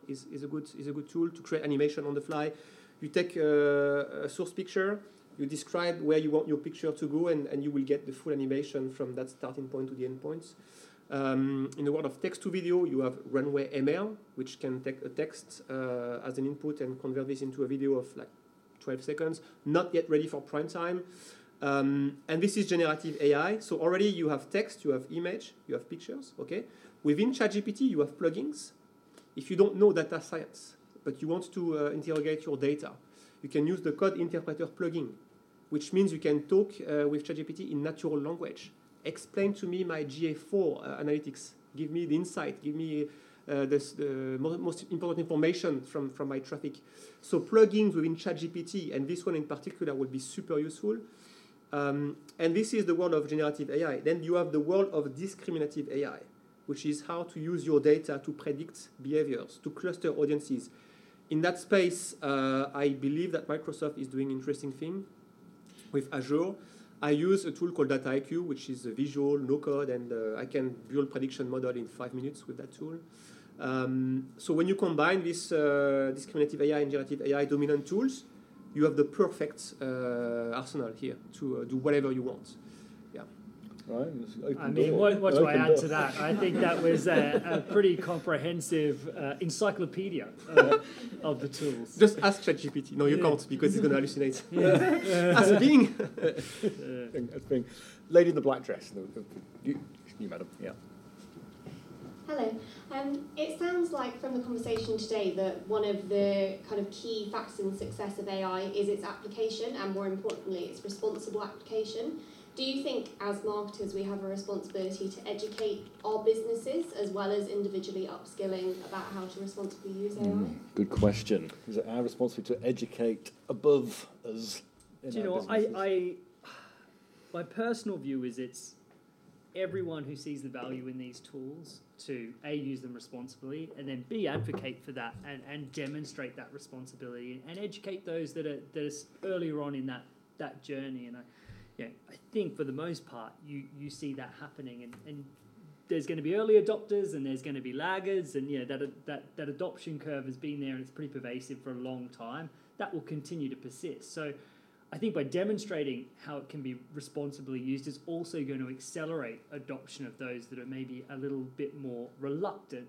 Speaker 4: is, is, a good, is a good tool to create animation on the fly. You take a, a source picture, you describe where you want your picture to go, and, and you will get the full animation from that starting point to the end points. Um, in the world of text to video, you have Runway ML, which can take a text uh, as an input and convert this into a video of like 12 seconds. Not yet ready for prime time. Um, and this is generative AI. So already you have text, you have image, you have pictures. Okay. Within ChatGPT, you have plugins. If you don't know data science, but you want to uh, interrogate your data, you can use the code interpreter plugin, which means you can talk uh, with ChatGPT in natural language explain to me my GA4 uh, analytics. Give me the insight. Give me uh, this, the most important information from, from my traffic. So plugins within ChatGPT, and this one in particular will be super useful. Um, and this is the world of generative AI. Then you have the world of discriminative AI, which is how to use your data to predict behaviors, to cluster audiences. In that space, uh, I believe that Microsoft is doing interesting thing with Azure. I use a tool called Dataiku, which is a visual, no code, and uh, I can build prediction model in five minutes with that tool. Um, so when you combine this uh, discriminative AI and generative AI dominant tools, you have the perfect uh, arsenal here to uh, do whatever you want.
Speaker 2: Right.
Speaker 3: I mean, what, what do I add door. to that? I think that was a, a pretty comprehensive uh, encyclopedia uh, of the tools.
Speaker 4: Just ask ChatGPT. No, you yeah. can't because it's going to hallucinate. Yeah. ask Bing.
Speaker 2: As Bing. Lady in the black dress. You, you madam. Yeah.
Speaker 7: Hello. Um, it sounds like from the conversation today that one of the kind of key facts in the success of AI is its application and, more importantly, its responsible application. Do you think, as marketers, we have a responsibility to educate our businesses as well as individually upskilling about how to responsibly use AI? Mm,
Speaker 2: good question. Is it our responsibility to educate above us?
Speaker 3: Do you know, I, I, my personal view is it's everyone who sees the value in these tools to a use them responsibly and then b advocate for that and, and demonstrate that responsibility and educate those that are that are earlier on in that that journey and I yeah, I think for the most part, you, you see that happening, and, and there's going to be early adopters and there's going to be laggards, and yeah, that, that, that adoption curve has been there and it's pretty pervasive for a long time. That will continue to persist. So I think by demonstrating how it can be responsibly used is also going to accelerate adoption of those that are maybe a little bit more reluctant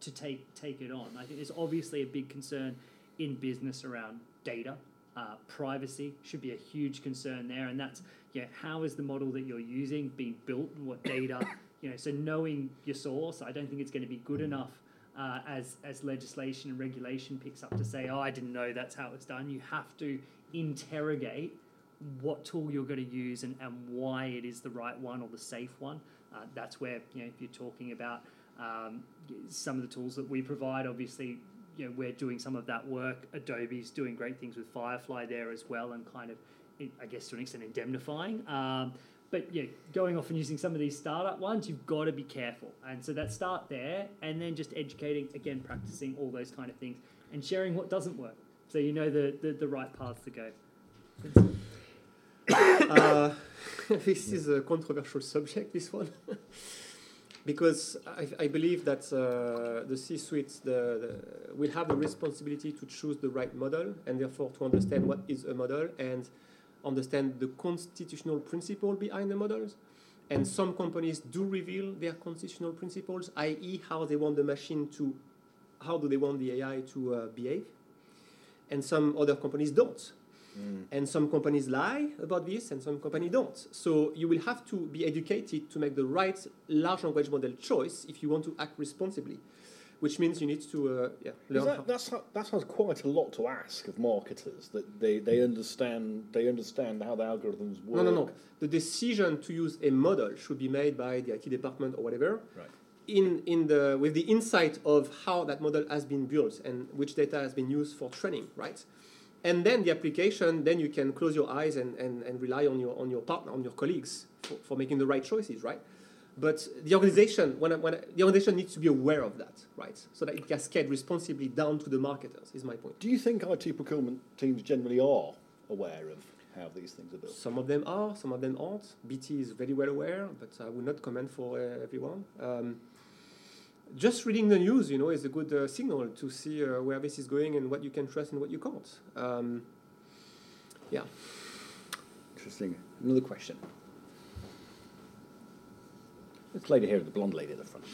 Speaker 3: to take take it on. I think there's obviously a big concern in business around data uh, privacy should be a huge concern there, and that's yeah, how is the model that you're using being built, what data, you know, so knowing your source, I don't think it's going to be good enough uh, as as legislation and regulation picks up to say, oh, I didn't know that's how it's done. You have to interrogate what tool you're going to use and, and why it is the right one or the safe one. Uh, that's where you know if you're talking about um, some of the tools that we provide, obviously you know, we're doing some of that work. Adobe's doing great things with Firefly there as well, and kind of, I guess, to an extent, indemnifying. Um, but yeah, going off and using some of these startup ones, you've got to be careful. And so that start there, and then just educating, again, practicing all those kind of things, and sharing what doesn't work, so you know the the, the right path to go.
Speaker 4: uh, this is a controversial subject. This one. because I, I believe that uh, the C-suite the, the, will have the responsibility to choose the right model and therefore to understand what is a model and understand the constitutional principle behind the models. And some companies do reveal their constitutional principles, i.e., how they want the machine to, how do they want the AI to uh, behave. And some other companies don't. Mm. And some companies lie about this, and some companies don't. So you will have to be educated to make the right large language model choice if you want to act responsibly. which means you need to uh, yeah, learn.
Speaker 2: That, that's that sounds quite a lot to ask of marketers that they, they understand they understand how the algorithms work.
Speaker 4: no, no, no. The decision to use a model should be made by the IT department or whatever.
Speaker 2: Right.
Speaker 4: In, in the, with the insight of how that model has been built and which data has been used for training, right? And then the application, then you can close your eyes and, and, and rely on your, on your partner, on your colleagues for, for making the right choices, right? But the organization, when, I- when I- the organization needs to be aware of that, right? So that it cascade responsibly down to the marketers, is my point.
Speaker 2: Do you think IT procurement teams generally are aware of how these things are built?
Speaker 4: Some of them are, some of them aren't. BT is very well aware, but I will not comment for uh, everyone. Um, just reading the news, you know, is a good uh, signal to see uh, where this is going and what you can trust and what you can't. Um, yeah.
Speaker 2: Interesting. Another question. This lady here, the blonde lady at the front.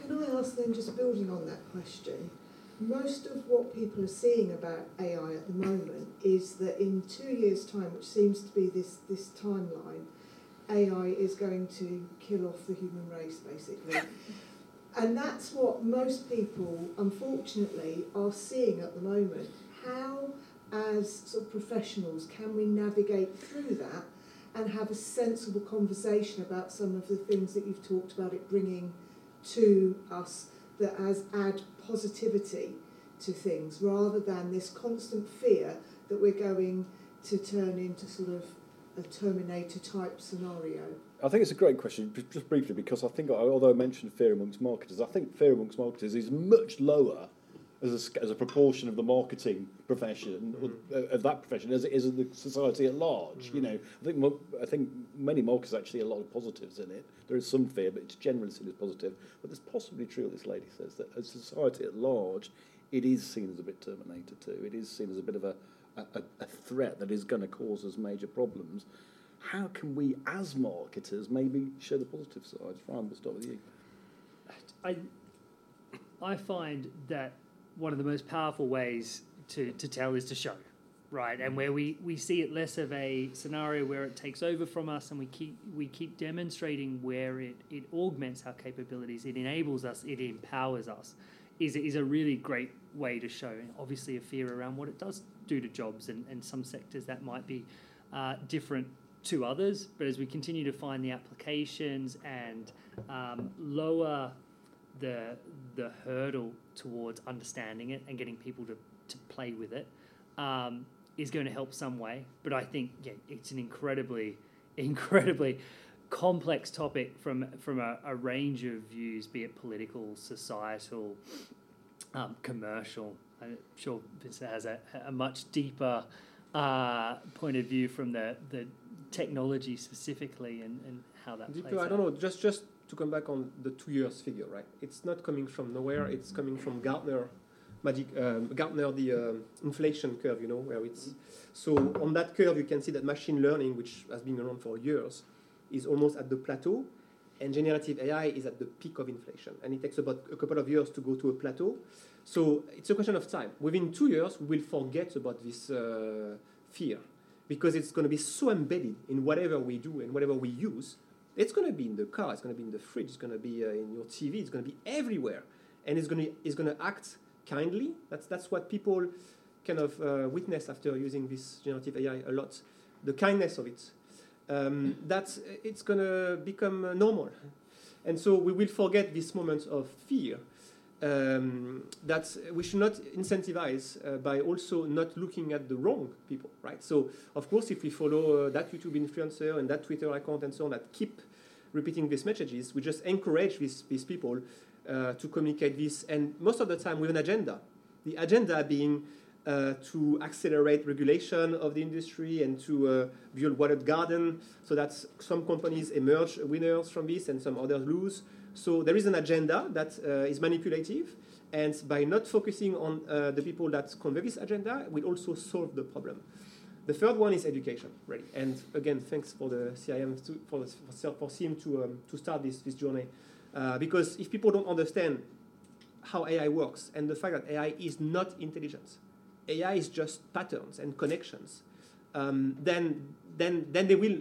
Speaker 8: Can I ask then, just building on that question, most of what people are seeing about AI at the moment is that in two years' time, which seems to be this, this timeline, AI is going to kill off the human race, basically. and that's what most people, unfortunately, are seeing at the moment. How, as sort of professionals, can we navigate through that and have a sensible conversation about some of the things that you've talked about it bringing to us that as add positivity to things rather than this constant fear that we're going to turn into sort of a Terminator type scenario.
Speaker 2: I think it's a great question, just- just briefly, because I think, although I mentioned fear amongst marketers, I think fear amongst marketers is much lower as a, as a proportion of the marketing profession, or, uh, of that profession, as it is of the society at large. You know, I think, mo- I think many marketers actually a lot of positives in it. There is some fear, but it's generally seen as positive. But there's possibly true what this lady says, that as society at large, it is seen as a bit Terminator too. It is seen as a bit of a, a, a- threat that is going to cause us major problems. How can we, as marketers, maybe show the positive sides? Ryan, we'll start with you.
Speaker 3: I, I find that one of the most powerful ways to, to tell is to show, right? And where we, we see it less of a scenario where it takes over from us and we keep we keep demonstrating where it, it augments our capabilities, it enables us, it empowers us, is, is a really great way to show. Obviously, a fear around what it does do to jobs and, and some sectors that might be uh, different to others. But as we continue to find the applications and um, lower the the hurdle towards understanding it and getting people to, to play with it um, is going to help some way. But I think yeah, it's an incredibly, incredibly complex topic from from a, a range of views, be it political, societal, um, commercial. I'm sure Vincent has a, a much deeper uh, point of view from the, the technology specifically and, and how that
Speaker 4: Deeper,
Speaker 3: plays
Speaker 4: I don't know. Just just to come back on the two years figure, right? It's not coming from nowhere. It's coming from Gartner, magic um, Gartner the um, inflation curve. You know where it's so on that curve you can see that machine learning, which has been around for years, is almost at the plateau, and generative AI is at the peak of inflation, and it takes about a couple of years to go to a plateau. So it's a question of time. Within two years, we will forget about this uh, fear because it's going to be so embedded in whatever we do and whatever we use. It's going to be in the car, it's going to be in the fridge, it's going to be uh, in your TV, it's going to be everywhere, and it's going to it's going to act kindly. That's that's what people kind of uh, witness after using this generative AI a lot, the kindness of it. Um, that's it's going to become normal, and so we will forget this moment of fear um, that we should not incentivize uh, by also not looking at the wrong people, right? So, of course, if we follow uh, that YouTube influencer and that Twitter account and so on that keep repeating these messages, we just encourage these, these people uh, to communicate this, and most of the time with an agenda. The agenda being uh, to accelerate regulation of the industry and to uh, build watered garden so that some companies emerge winners from this and some others lose. So there is an agenda that uh, is manipulative, and by not focusing on uh, the people that convey this agenda, we also solve the problem. The third one is education, really. And again, thanks for the CIM to, for, the, for, CIM to, um, to start this, this journey. Uh, because if people don't understand how AI works and the fact that AI is not intelligence, AI is just patterns and connections, um, then, then, then they will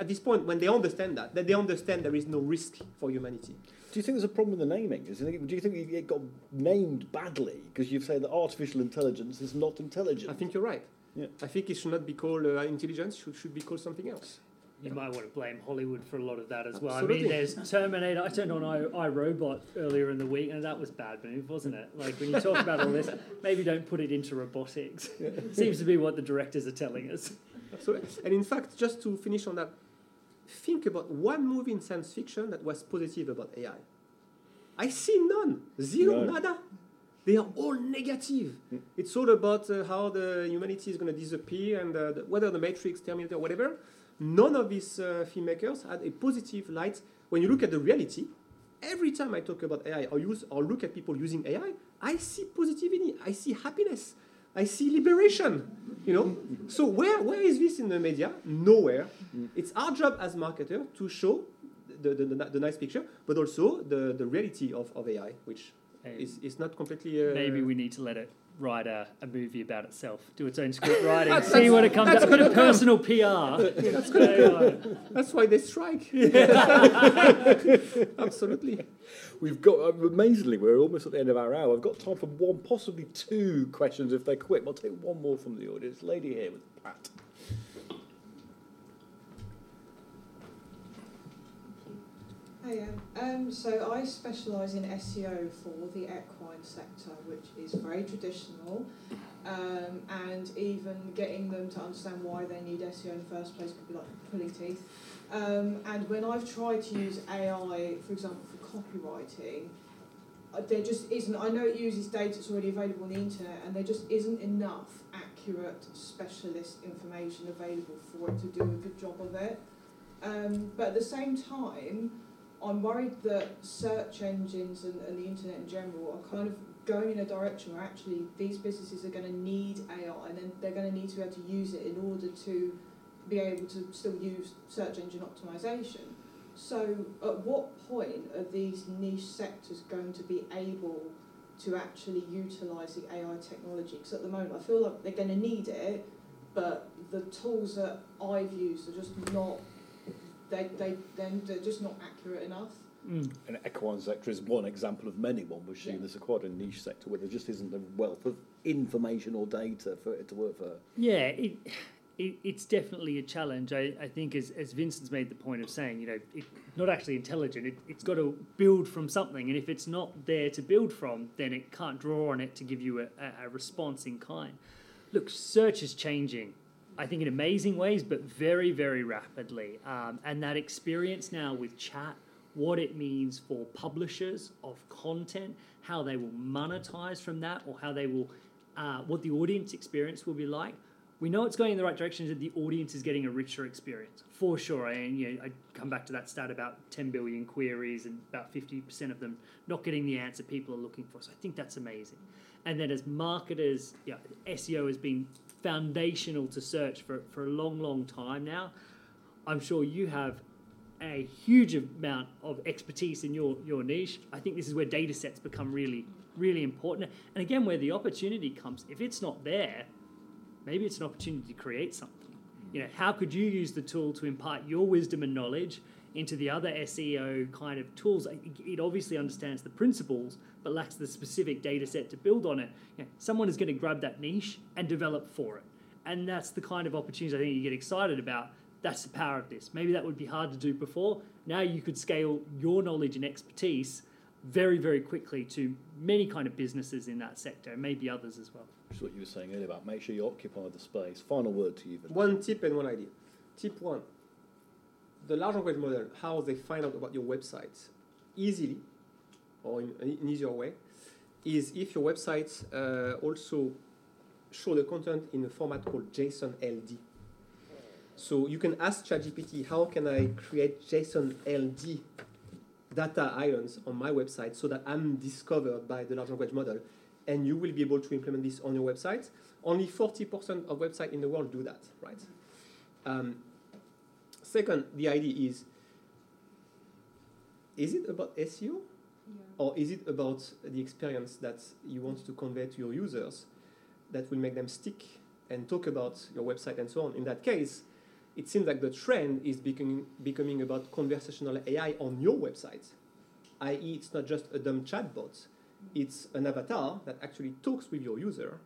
Speaker 4: at this point, when they understand that, then they understand there is no risk for humanity.
Speaker 2: Do you think there's a problem with the naming? It, do you think it got named badly because you've said that artificial intelligence is not intelligent?
Speaker 4: I think you're right.
Speaker 2: Yeah.
Speaker 4: I think it should not be called uh, intelligence. Should should be called something else.
Speaker 3: You might want to blame Hollywood for a lot of that as well. I mean, there's Terminator. I turned on I, iRobot earlier in the week, and that was bad move, wasn't it? Like when you talk about all this, maybe don't put it into robotics. Seems to be what the directors are telling us.
Speaker 4: So, and in fact, just to finish on that, think about one movie in science fiction that was positive about AI. I see none, zero,
Speaker 2: No.
Speaker 4: nada. They are all negative. It's all about uh, how the humanity is going to disappear and uh, the, whether the Matrix, Terminator, whatever. None of these uh, filmmakers had a positive light. When you look at the reality, every time I talk about AI or use or look at people using AI, I see positivity. I see happiness. I see liberation. You know. So where where is this in the media? Nowhere. It's our job as marketer to show the, the, the, the nice picture, but also the, the reality of, of AI, which is, is not completely. Uh,
Speaker 3: maybe we need to let it write a, a movie about itself, do its own script writing,
Speaker 4: That's-
Speaker 3: see what it comes
Speaker 4: that's
Speaker 3: out. A bit of personal PR.
Speaker 4: That's gonna That's why they strike. Absolutely.
Speaker 2: We've got uh, amazingly, we're almost at the end of our hour. I've got time for one, possibly two questions if they're quick. I'll take one more from the audience. Lady here with Pat.
Speaker 8: Hiya. Um, so I specialise in SEO for the equine sector, which is very traditional, um, and even getting them to understand why they need SEO in the first place could be like pulling teeth. Um, and when I've tried to use AI, for example, for copywriting, uh, there just isn't. I know it uses data that's already available on the internet, and there just isn't enough accurate specialist information available for it to do a good job of it. Um, but at the same time, I'm worried that search engines and, and the internet in general are kind of going in a direction where actually these businesses are going to need AI and then they're going to need to be able to use it in order to be able to still use search engine optimization. So, at what point are these niche sectors going to be able to actually utilize the AI technology? Because at the moment, I feel like they're going to need it, but the tools that I've used are just not. They they then they're just not accurate enough.
Speaker 3: Mm.
Speaker 2: And equine sector is one example of many. One was seen
Speaker 8: Yeah.
Speaker 2: as a quite a niche sector where there just isn't the wealth of information or data for it to work for.
Speaker 3: Yeah, it, it, it's definitely a challenge. I, I think, as, as Vincent's made the point of saying, you know, it, not actually intelligent, it, it's got to build from something. And if it's not there to build from, then it can't draw on it to give you a, a, a response in kind. Look, search is changing, I think, in amazing ways, but very, very rapidly. Um, and that experience now with chat, what it means for publishers of content, how they will monetize from that, or how they will, uh, what the audience experience will be like. We know it's going in the right direction. That the audience is getting a richer experience for sure. And you know, I come back to that stat about 10 billion queries and about 50% of them not getting the answer people are looking for. So I think that's amazing. And then as marketers, yeah, SEO has been foundational to search for, for a long, long time now. I'm sure you have a huge amount of expertise in your, your niche. I think this is where data sets become really, really important. And again, where the opportunity comes, if it's not there, maybe it's an opportunity to create something. You know, how could you use the tool to impart your wisdom and knowledge into the other SEO kind of tools? It- It obviously understands the principles, but lacks the specific data set to build on it. You know, someone is going to grab that niche and develop for it. And that's the kind of opportunities I think you get excited about. That's the power of this. Maybe that would be hard to do before. Now you could scale your knowledge and expertise very, very quickly to many kind of businesses in that sector, and maybe others as well.
Speaker 2: Which is what you were saying earlier about make sure you occupy the space. Final word to you, Vincent.
Speaker 4: One tip and one idea. Tip one the large language model, how they find out about your website easily or in an easier way is if your website uh, also show the content in a format called JSON LD. So you can ask ChatGPT, how can I create JSON LD data islands on my website so that I'm discovered by the large language model, and you will be able to implement this on your website. Only 40% of websites in the world do that, right? Um, second, the idea is, is it about SEO? Or is it about the experience that you want to convey to your users that will make them stick and talk about your website and so on? In that case, it seems like the trend is becoming, becoming about conversational AI on your website, i.e., it's not just a dumb chatbot, it's an avatar that actually talks with your user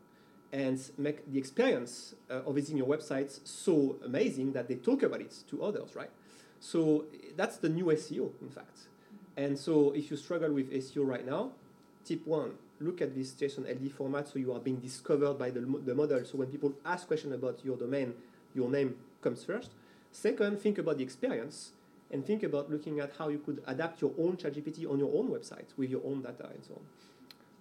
Speaker 4: and make the experience uh, of visiting your website so amazing that they talk about it to others, right? So that's the new SEO, in fact. And so if you struggle with SEO right now, tip one, look at this JSON LD format so you are being discovered by the, the model. So when people ask questions about your domain, your name comes first. Second, think about the experience and think about looking at how you could adapt your own ChatGPT on your own website with your own data and so on.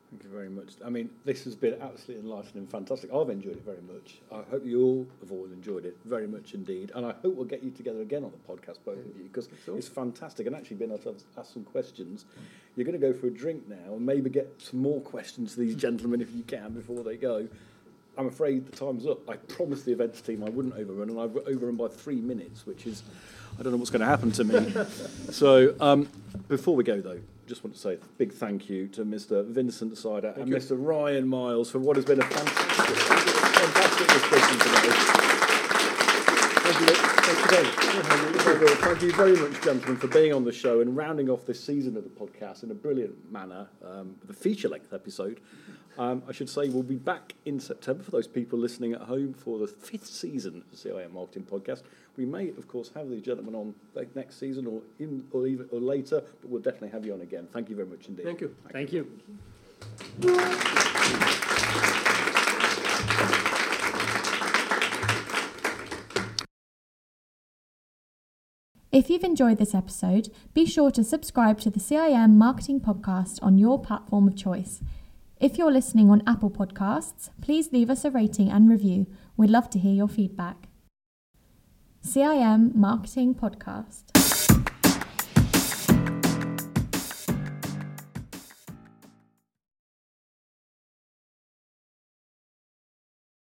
Speaker 2: Thank you very much. I mean, this has been absolutely enlightening and fantastic. I've enjoyed it very much. I hope you all have all enjoyed it very much indeed. And I hope we'll get you together again on the podcast, both of you, because it's fantastic. And actually, being able to ask some questions. You're going to go for a drink now and maybe get some more questions to these gentlemen if you can before they go. I'm afraid the time's up. I promised the events team I wouldn't overrun, and I've overrun by three minutes, which is, I don't know what's going to happen to me. so, um, before we go, though, just want to say a big thank you to Mr. Vincent Sider and
Speaker 4: you.
Speaker 2: Mr. Ryan Miles for what has been a fantastic, fantastic discussion today. Thank you. Thank you, very- Thank you very much, gentlemen, for being on the show and rounding off this season of the podcast in a brilliant manner um, with a feature-length episode. Um, I should say we'll be back in September for those people listening at home for the fifth season of the CIM Marketing Podcast. We may, of course, have the gentleman on like, next season or in or even or later, but we'll definitely have you on again. Thank you very much indeed.
Speaker 4: Thank you.
Speaker 3: Thank you.
Speaker 1: If you've enjoyed this episode, be sure to subscribe to the CIM Marketing Podcast on your platform of choice. If you're listening on Apple Podcasts, please leave us a rating and review. We'd love to hear your feedback. CIM Marketing Podcast.